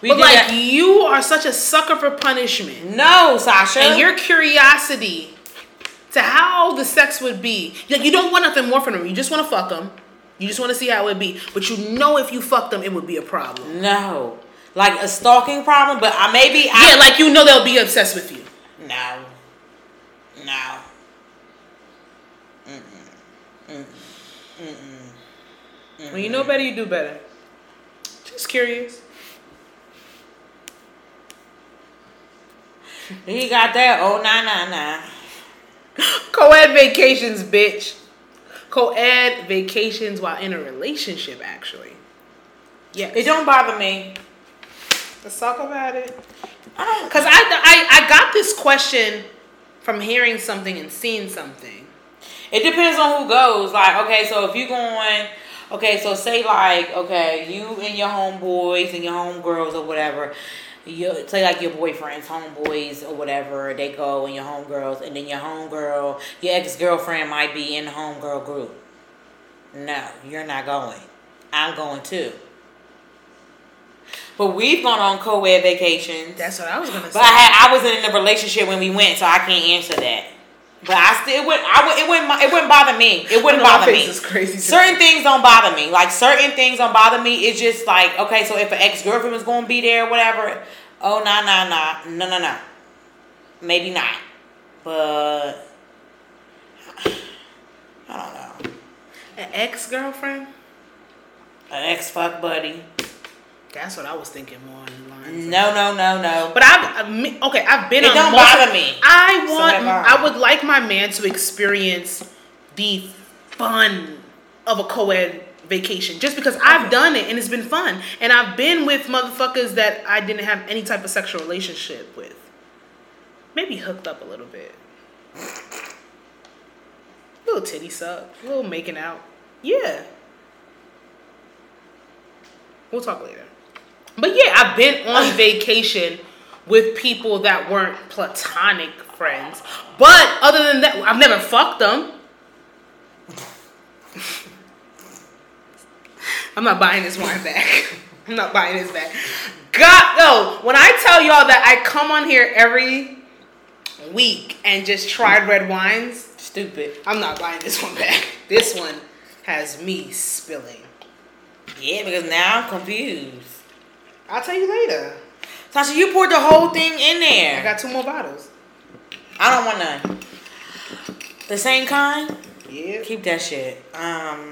We But like that- you are such a sucker for punishment. No, Sasha. And your curiosity to how the sex would be. Like you don't want nothing more from them. You just want to fuck them. You just want to see how it would be. But you know if you fuck them, it would be a problem. No. Like a stalking problem, but I maybe Yeah, like you know they'll be obsessed with you. No. No. When you know better, you do better. Just curious. He got that. Oh, nah, nah, nah. Co-ed vacations, bitch. Co-ed vacations while in a relationship, actually. Yes. It don't bother me. Let's talk about it. I don't. Cause I, I I got this question from hearing something and seeing something. It depends on who goes. Like, okay, so if you going, Okay, so say like, okay, you and your homeboys and your homegirls or whatever. You say like your boyfriends, homeboys or whatever, they go and your homegirls, and then your homegirl, your ex girlfriend might be in the homegirl group. No, you're not going. I'm going too. But we've gone on co-ed vacations. That's what I was gonna say. But I had I wasn't in a relationship when we went, so I can't answer that. But I still it would I would it wouldn't it wouldn't bother me. It wouldn't I know, my bother me. is crazy Certain things don't bother me. Like certain things don't bother me. It's just like okay, so if an ex girlfriend was gonna be there, or whatever. Oh nah nah nah no no no. Maybe not. But I don't know. An ex girlfriend. An ex fuck buddy. That's what I was thinking more on the lines. No no no no. But I've I okay. I've been. It on don't multiple- bother me. I want. I. I would like my man to experience the fun of a co-ed vacation, just because I've done it and it's been fun, and I've been with motherfuckers that I didn't have any type of sexual relationship with. Maybe hooked up a little bit. little titty suck, little making out. Yeah. We'll talk later. But yeah, I've been on vacation with people that weren't platonic friends. But other than that, I've never fucked them. I'm not buying this wine back. I'm not buying this back. God, no. When I tell y'all that I come on here every week and just tried red wines, Stupid. I'm not buying this one back. This one has me spilling. Yeah, because now I'm confused. I'll tell you later. Tasha, you poured the whole thing in there. I got two more bottles. I don't want none. The same kind? Yeah. Keep that shit. Um,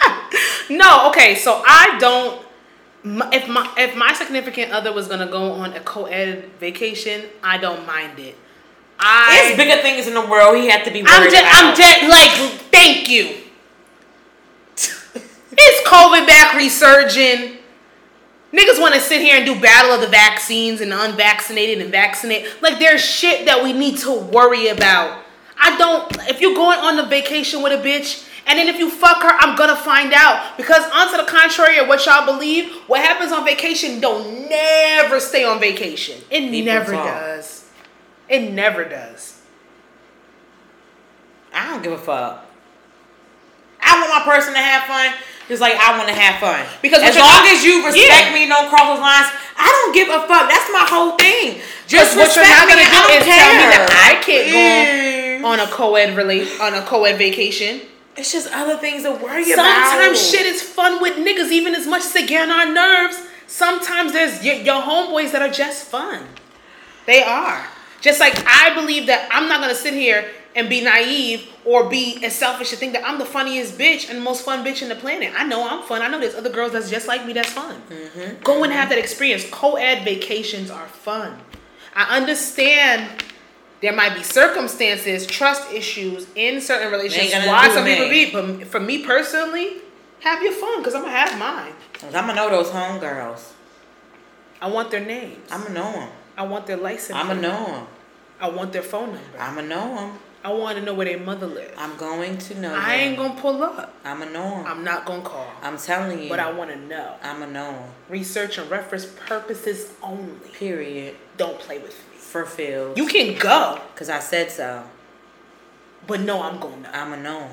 No, okay, so I don't. If my if my significant other was gonna go on a co-ed vacation, I don't mind it. there's I bigger things in the world he had to be worried I'm just about. I'm just like thank you. It's COVID back resurging. Niggas want to sit here and do battle of the vaccines and the unvaccinated and vaccinated. Like there's shit that we need to worry about. I don't. If you're going on a vacation with a bitch, and then if you fuck her, I'm gonna find out. Because onto the contrary of what y'all believe, what happens on vacation don't never stay on vacation. It People never talk. does. It never does. I don't give a fuck. I want my person to have fun, just like I want to have fun. Because as long not- as you respect Yeah. me, don't cross those lines. I don't give a fuck. That's my whole thing. Just Just what you're not respect gonna me. do I don't is tell me that I can't Please. go on a co-ed relate on a co-ed vacation. It's just other things to worry about. Sometimes shit is fun with niggas, even as much as they get on our nerves. Sometimes there's your, your homeboys that are just fun. They are. Just like I believe that I'm not gonna sit here and be naive or be as selfish to think that I'm the funniest bitch and the most fun bitch in the planet. I know I'm fun. I know there's other girls that's just like me that's fun. Mm-hmm. Go and have that experience. Co-ed vacations are fun. I understand there might be circumstances, trust issues in certain relationships. Why some people be, but for me personally, have your fun because I'm gonna have mine. I'm gonna know those homegirls. I want their names. I'm gonna know them. I want their license. I'm gonna know them. I want their phone number. I'm gonna know them. I want to know where their mother lives. I'm going to know. I ain't gonna pull up. I'm gonna know them. I'm not gonna call. I'm telling you. But I want to know. I'm gonna know. Research and reference purposes only. Period. Don't play with me. For Phil. You can go, Cause I said so. but no, I'm gonna. I'm gonna know 'em.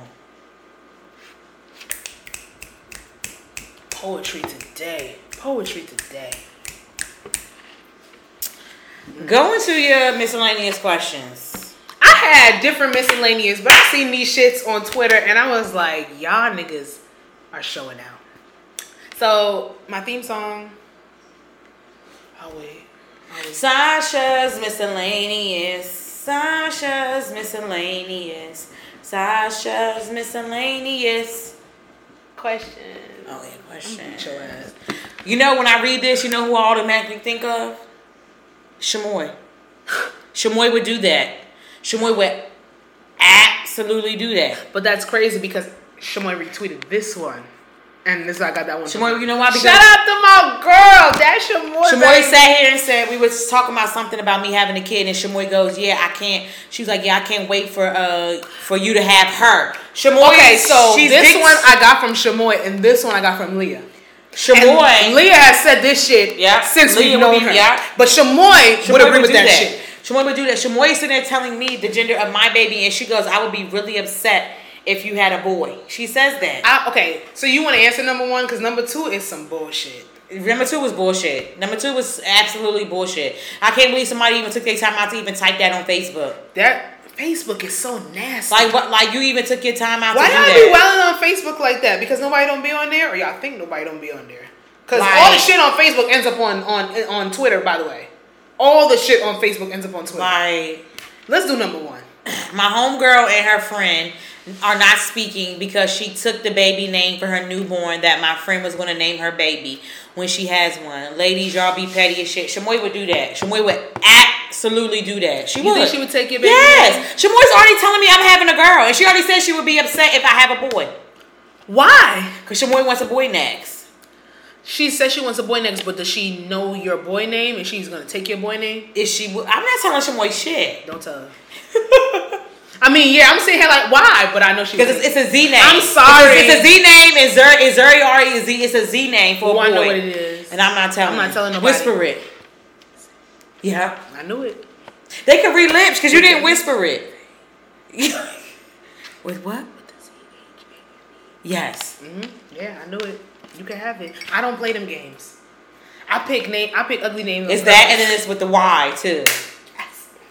Poetry today. Poetry today. Going to your miscellaneous questions. I had different miscellaneous, but I seen these shits on Twitter and I was like, y'all niggas are showing out. So my theme song. Oh wait. Sasha's miscellaneous. Sasha's miscellaneous. Sasha's miscellaneous. Question. Oh yeah, question. You know when I read this, you know who I automatically think of? Shamoy. Shamoy would do that. Shamoy would absolutely do that. But that's crazy because Shamoy retweeted this one. And this I got that one. Shamoy, you know why? Because Shout out to my girl. That's Shamoy. Shamoy Shamoy sat here and said we was talking about something about me having a kid, and Shamoy goes, "Yeah, I can't." She was like, "Yeah, I can't wait for uh for you to have her." Shamoy, Okay, so she's this big- one I got from Shamoy, and this one I got from Leah. Shamoy, And Leah has said this shit Yeah, since Leah we've known be- her. yeah. But Shamoy, would agree with do that, shit. Shamoy would do that. Shamoy is sitting there telling me the gender of my baby, and she goes, "I would be really upset if you had a boy." She says that. I, okay, so you want to answer number one because number two is some bullshit. Number two was bullshit. Number two was absolutely bullshit. I can't believe somebody even took their time out to even type that on Facebook. That Facebook is so nasty. Like what? Like you even took your time out Why to do y'all that? be wilding on Facebook like that? Because nobody don't be on there, or y'all think nobody don't be on there? Because Like- all the shit on Facebook ends up on on on Twitter. By the way, all the shit on Facebook ends up on Twitter. Like Let's do number one. my homegirl and her friend are not speaking because she took the baby name for her newborn that my friend was going to name her baby when she has one. Ladies, y'all be petty as shit. Shamoy would do that. Shamoy would absolutely do that. She You would. think she would take your baby Yes. Shamoy's already telling me I'm having a girl, and she already said she would be upset if I have a boy. Why? Cause Shamoy wants a boy next. She says she wants a boy next, but does she know your boy name and she's gonna take your boy name? Is she? I'm not telling Shamoy shit. Don't tell her. I mean, yeah, I'm saying here like why, but I know she. Because it's, it's a Z name. I'm sorry. It's, a Z name, is Zuri already is Z. It's a Z name for Oh, a I boy. know what it is. And I'm not telling. I'm not telling nobody. Whisper it. Yeah, I knew it. they can read lips because you didn't whisper it. With what? Yes. hmm Yeah, I knew it. You can have it. I don't play them games. I pick name. I pick ugly names. It's on that, and then it's with the Y too.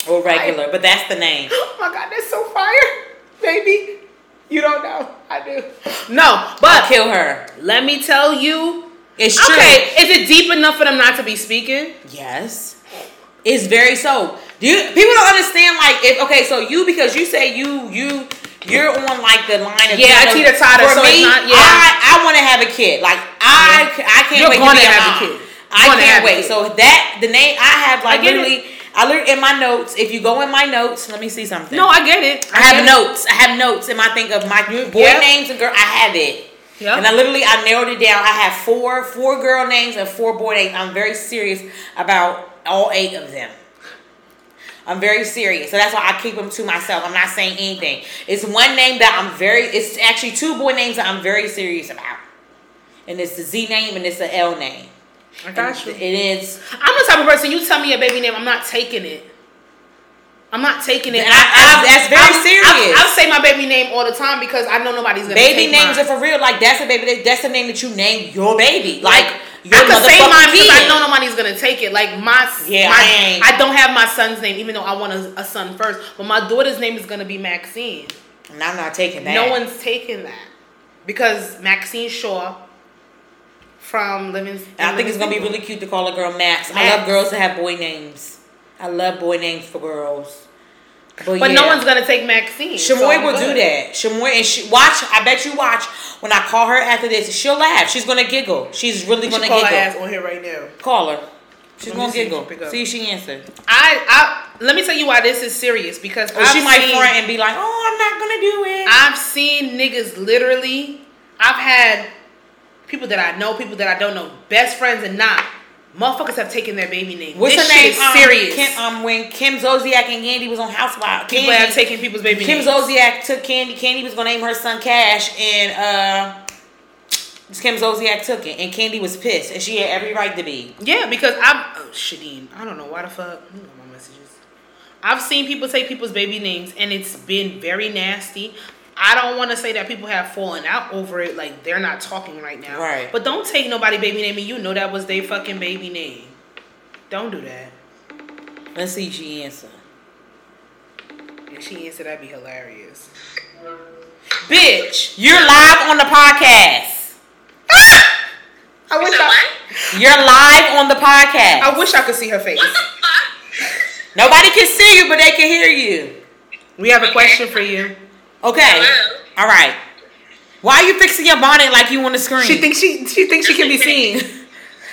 Or regular. But that's the name. Oh my god, that's so fire, baby. You don't know. I do. No, but I'll kill her. let me tell you. It's true. Okay, is it deep enough for them not to be speaking? Yes. It's very so. Do you people don't understand like if okay, so you because you say you you you're on like the line of Yeah, I you know, teeter-totter, For so me, not- yeah. I I want to have a kid. Like I I can't You're wait gonna be have a mom. kid. I Gonna have can't wait. So that the name I have like I get it. I literally in my notes. If you go in my notes, let me see something. No, I get it. I have get it. notes. I have notes in my think of my boy Yep. names and girl. I have it. Yep. And I literally I narrowed it down. I have four four girl names and four boy names. I'm very serious about all eight of them. I'm very serious, so that's why I keep them to myself. I'm not saying anything. It's one name that I'm very. It's actually two boy names that I'm very serious about, and it's the Z name and it's the L name. I got you. It is. I'm the type of person. You tell me a baby name, I'm not taking it. I'm not taking it. And I- I- that's very serious. I, say my baby name all the time because I know nobody's gonna Baby take names mine. are for real. Like that's a baby. That's the name that you name your baby. Like your I can say mine because I know nobody's gonna take it. Like my, Yeah, my, I. I don't have my son's name, even though I want a, a son first. But my daughter's name is gonna be Maxine. And I'm not taking that. No one's taking that because Maxine Shaw from Living. I think it's gonna be really cute to call a girl Max. I love girls that have boy names. I love boy names for girls. But, But yeah. no one's gonna take Maxine. so Shamoy I'm will do that. Shamoy and she watch. I bet you watch when I call her after this. She'll laugh. She's gonna giggle. She's really gonna call giggle. her ass on here right now. Call her. She's Let gonna see giggle. up. See if she answers. I, I let me tell you why this is serious because Or I've she might front and be like, "Oh, I'm not gonna do it." I've seen niggas literally. I've had people that I know, people that I don't know, best friends and not. Motherfuckers have taken their baby name. What's this her name? shit is Um, serious. Kim, um, when Kim Zolciak and Kandi was on Housewives. people Kandi, have taken people's baby names. Kim names. Zolciak took Kandi. Kandi was gonna name her son Cash, and uh, Kim Zolciak took it, and Kandi was pissed, and she had every right to be. Yeah, because I'm oh, Shadeen. I don't know why the fuck. My messages. I've seen people take people's baby names, and it's been very nasty. I don't want to say that people have fallen out over it, like they're not talking right now. Right. But don't take nobody baby name, and you know that was their fucking baby name. Don't do that. Let's see if she answer. And she answered, that'd be hilarious. Bitch, You're live on the podcast. I wish I. You're live on the podcast. I wish I could see her face. What the fuck? Nobody can see you, but they can hear you. We have a question for you. Okay. Hello? All right. Why are you fixing your bonnet like you on the screen? She thinks she she thinks she can be seen.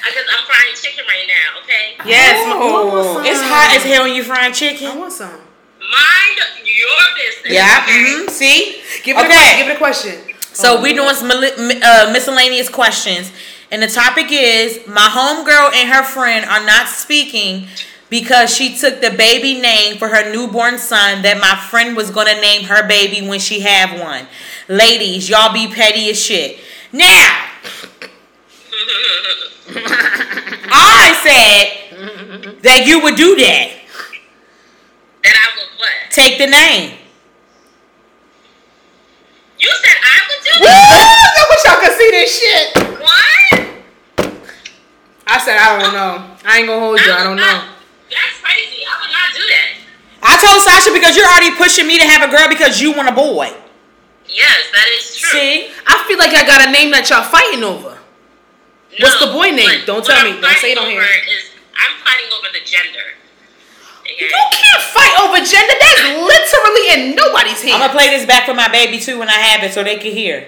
Because I'm frying chicken right now, okay? Yes, Oh, I want some. it's hot as hell when you frying chicken. I want some. Mind your business. Yeah. okay? Mm-hmm. See. Give it okay. a give it a question. So we're doing some uh, miscellaneous questions, And the topic is my homegirl and her friend are not speaking because she took the baby name for her newborn son that my friend was gonna name her baby when she have one. Ladies, y'all be petty as shit. Now, I said that you would do that. That I would what? Take the name. You said I would do that. I wish y'all could see this shit. What? I said I don't know. I ain't gonna hold you. I don't know. That's crazy. I would not do that. I told Sasha because you're already pushing me to have a girl because you want a boy. Yes, that is true. See? I feel like I got a name that y'all fighting over. What's the boy name? what- Don't what tell I'm me. Don't say it on fighting here. I'm fighting over the gender. Okay? You can't fight over gender. That's literally in nobody's I'm gonna play this back for my baby too when I have it so they can hear.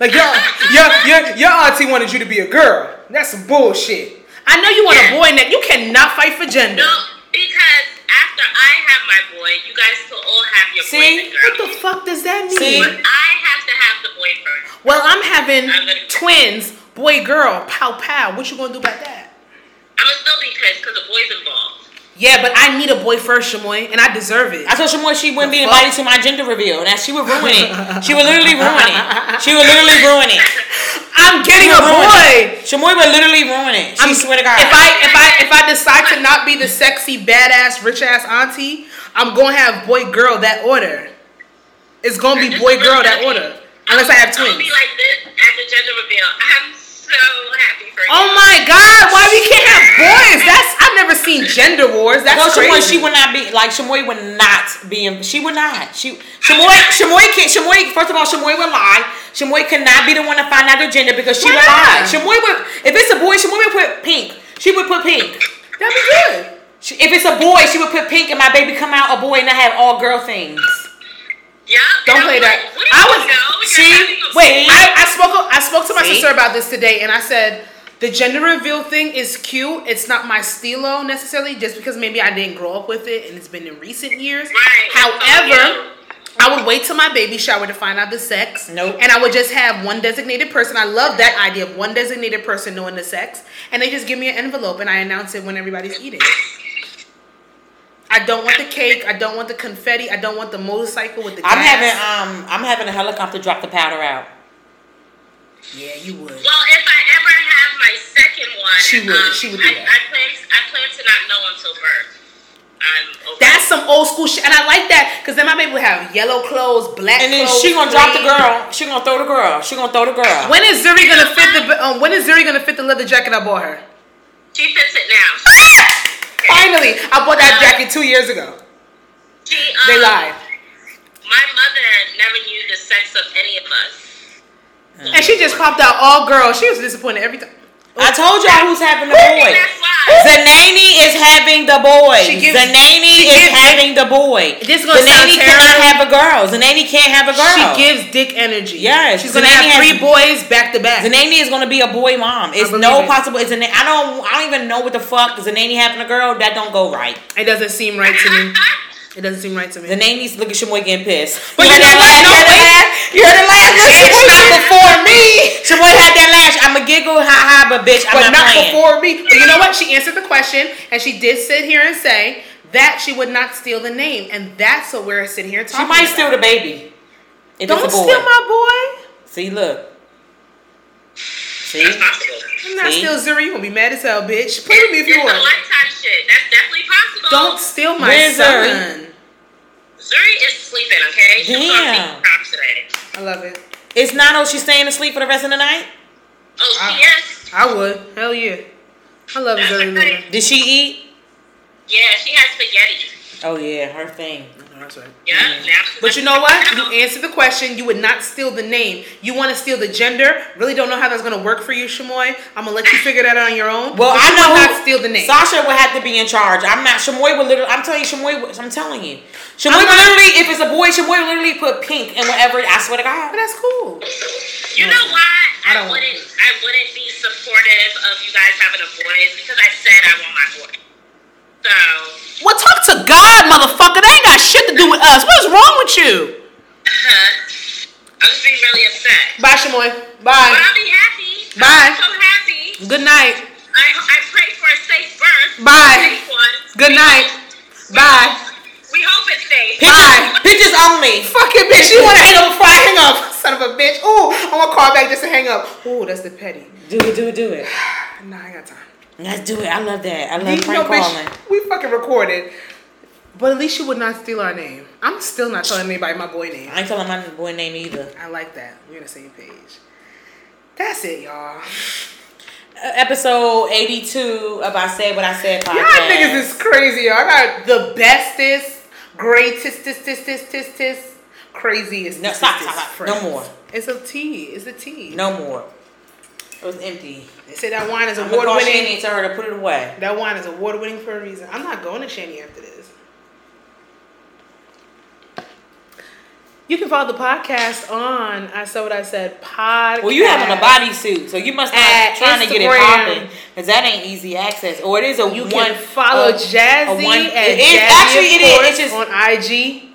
Like your your your your auntie wanted you to be a girl. That's some bullshit. I know you want a Yeah. boy neck. You cannot fight for gender. No, because after I have my boy, you guys will all have your See? boys and What the fuck does that mean? See? But I have to have the boy first. Well, I'm having I'm gonna- twins, boy girl, pow pow. What you gonna do about that? I'm gonna still be pissed because the boy's involved. Yeah, but I need a boy first, Shamoy, and I deserve it. I told Shamoy she wouldn't be The fuck? invited to my gender reveal. Now she would ruin it. She would literally ruin it. She would literally ruin it. I'm getting a would ruin boy. it. Shamoy would literally ruin it. She I'm- swear to God. If I if I if I decide to not be the sexy badass rich ass auntie, I'm gonna have boy girl that order. It's gonna be boy girl that order, unless I have I'm gonna twins. be like this at the gender reveal. I'm so happy for oh you. Oh my god, why we can't have boys? That's I've never seen gender wars. That's no, Shamoy, crazy. she would not be like Shamoy would not be. In, she would not. She Shamoy Shamoy can't. Shamoy first of all, Shamoy would lie. Shamoy could not be the one to find out the gender because she Why would lie. Shamoy would. If it's a boy, Shamoy would put pink. She would put pink. That'd be good. She, if it's a boy, she would put pink, and my baby come out a boy, and I have all girl things. Yeah. Don't play that. What I I was- was know? See, wait. I, I spoke I spoke to my See? sister about this today, and I said the gender reveal thing is cute. It's not my stilo necessarily, just because maybe I didn't grow up with it, and it's been in recent years. Right. However. I would wait till my baby shower to find out the sex. Nope. And I would just have one designated person. I love that idea of one designated person knowing the sex. And they just give me an envelope and I announce it when everybody's eating. I don't want the cake. I don't want the confetti. I don't want the motorcycle with the I'm having um I'm having a helicopter drop the powder out. Yeah, you would. Well, if I ever have my second one, She would. um, She would do I, that. I plan. I plan to not know until birth. That's some old school shit, and I like that because then my baby would have yellow clothes, black And then clothes. she gonna drop the girl. She gonna throw the girl. She gonna throw the girl. When is Zuri gonna fit the? Um, when is Zuri gonna fit the leather jacket I bought her? She fits it now. Finally, I bought that jacket two years ago. She, um, They lied, My mother never knew the sex of any of us. and she just popped out all girls. She was disappointed every time. I told y'all who's having the boy. Zanani is having the boy. Gives- Zanani is having the boy. This is gonna Zanani cannot have a girl. Zanani can't have a girl. She gives dick energy. Yes, she's gonna have three boys back to back. Zanani is gonna be a boy mom. It's no it. possible. It's an. I don't. I don't even know what the fuck Zanani having a girl. That don't go right. It doesn't seem right to me. It doesn't seem right to me. Zanani's look at Shamoy getting pissed. But you heard know that what? laugh? No, You heard that laugh? You heard the laugh? It's not before me. Shamoy had that laugh. I'm a giggle, ha ha, but bitch, I'm but not, not playing. before me. But you know what? She answered the question, and she did sit here and say that she would not steal the name, and that's what we're sitting here talking. She might about. steal the baby. If Don't it's a boy. steal my boy. See, look. See? That's possible. I'm not See? steal Zuri. You gonna be mad as hell, bitch. Play with me if you It's a want. lifetime shit. That's definitely possible. Don't steal my Where's son. Zuri is sleeping, okay? She's Damn. on props today. I love it. It's not. Nano. She's staying asleep for the rest of the night. Oh, she is? I would. Hell yeah. I love That's Zuri okay. Did she eat? Yeah, she has spaghetti. Oh yeah, her thing. That's right. Yeah, mm. now she's But you know what? You You answered the question. You would not steal the name. You want to steal the gender. Really don't know how that's gonna work for you, Shamoy. I'm gonna let you figure that out on your own. Well, But I you know would who- not steal the name. Sasha would have to be in charge. I'm not. Shamoy would literally. I'm telling you, Shamoy. I'm telling you, Shamoy would not- literally. If it's a boy, Shamoy would literally put pink and whatever. I swear to But God. that's cool. You know why I I, don't- wouldn't I wouldn't be supportive of you guys having a boy is because I said I want my boy. So Well, talk to God, motherfucker. That ain't got shit to do with us. What is wrong with you? Uh-huh. I'm just being really upset. Bye, Shamoy. Bye. But Bye. I'll be happy. Bye. I'm so happy. Good night. I, I pray for a safe birth. Bye. Safe one. Good night. Bye. We hope it's safe. Bye. Pictures only. Fucking bitch, you wanna hang up before I hang up. Son of a bitch. Ooh, I wanna call back just to hang up. Ooh, that's the petty. Do it, do it, do it. Nah, I got time. Let's do it. I love that. I love You know, calling. bitch, we fucking recorded. But at least you would not steal our name. I'm still not telling anybody my boy name. I ain't telling my boy name either. I like that. We're on the same page. That's it, y'all. Uh, episode 82 of I Said What I Said podcast. Y'all niggas is crazy, y'all. I got the bestest, greatest, tis, tis, tis, tis, tis, craziest. No, stop, stop, stop. No more. It's a T. It's a T. No more. It was empty. They say that wine is award winning. And tell her to put it away. That wine is award winning for a reason. I'm not going to Shanny after this. You can follow the podcast on I Said What I Said podcast. Well, you have on a bodysuit, so you must not At trying to get it Instagram. popping, because that ain't easy access. Or it is a You one. can follow a- Jazzy a one- at it is Jazzy actually it is. It's just on IG.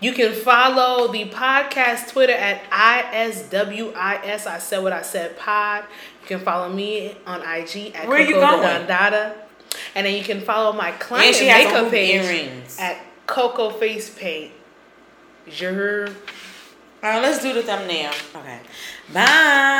You can follow the podcast Twitter at ISWIS. I said what I said pod. You can follow me on IG at Where you Coco going? Dondada. And then you can follow my client has makeup page earrings. at Coco Face Paint. Je All right, let's do the thumbnail. Okay. Bye.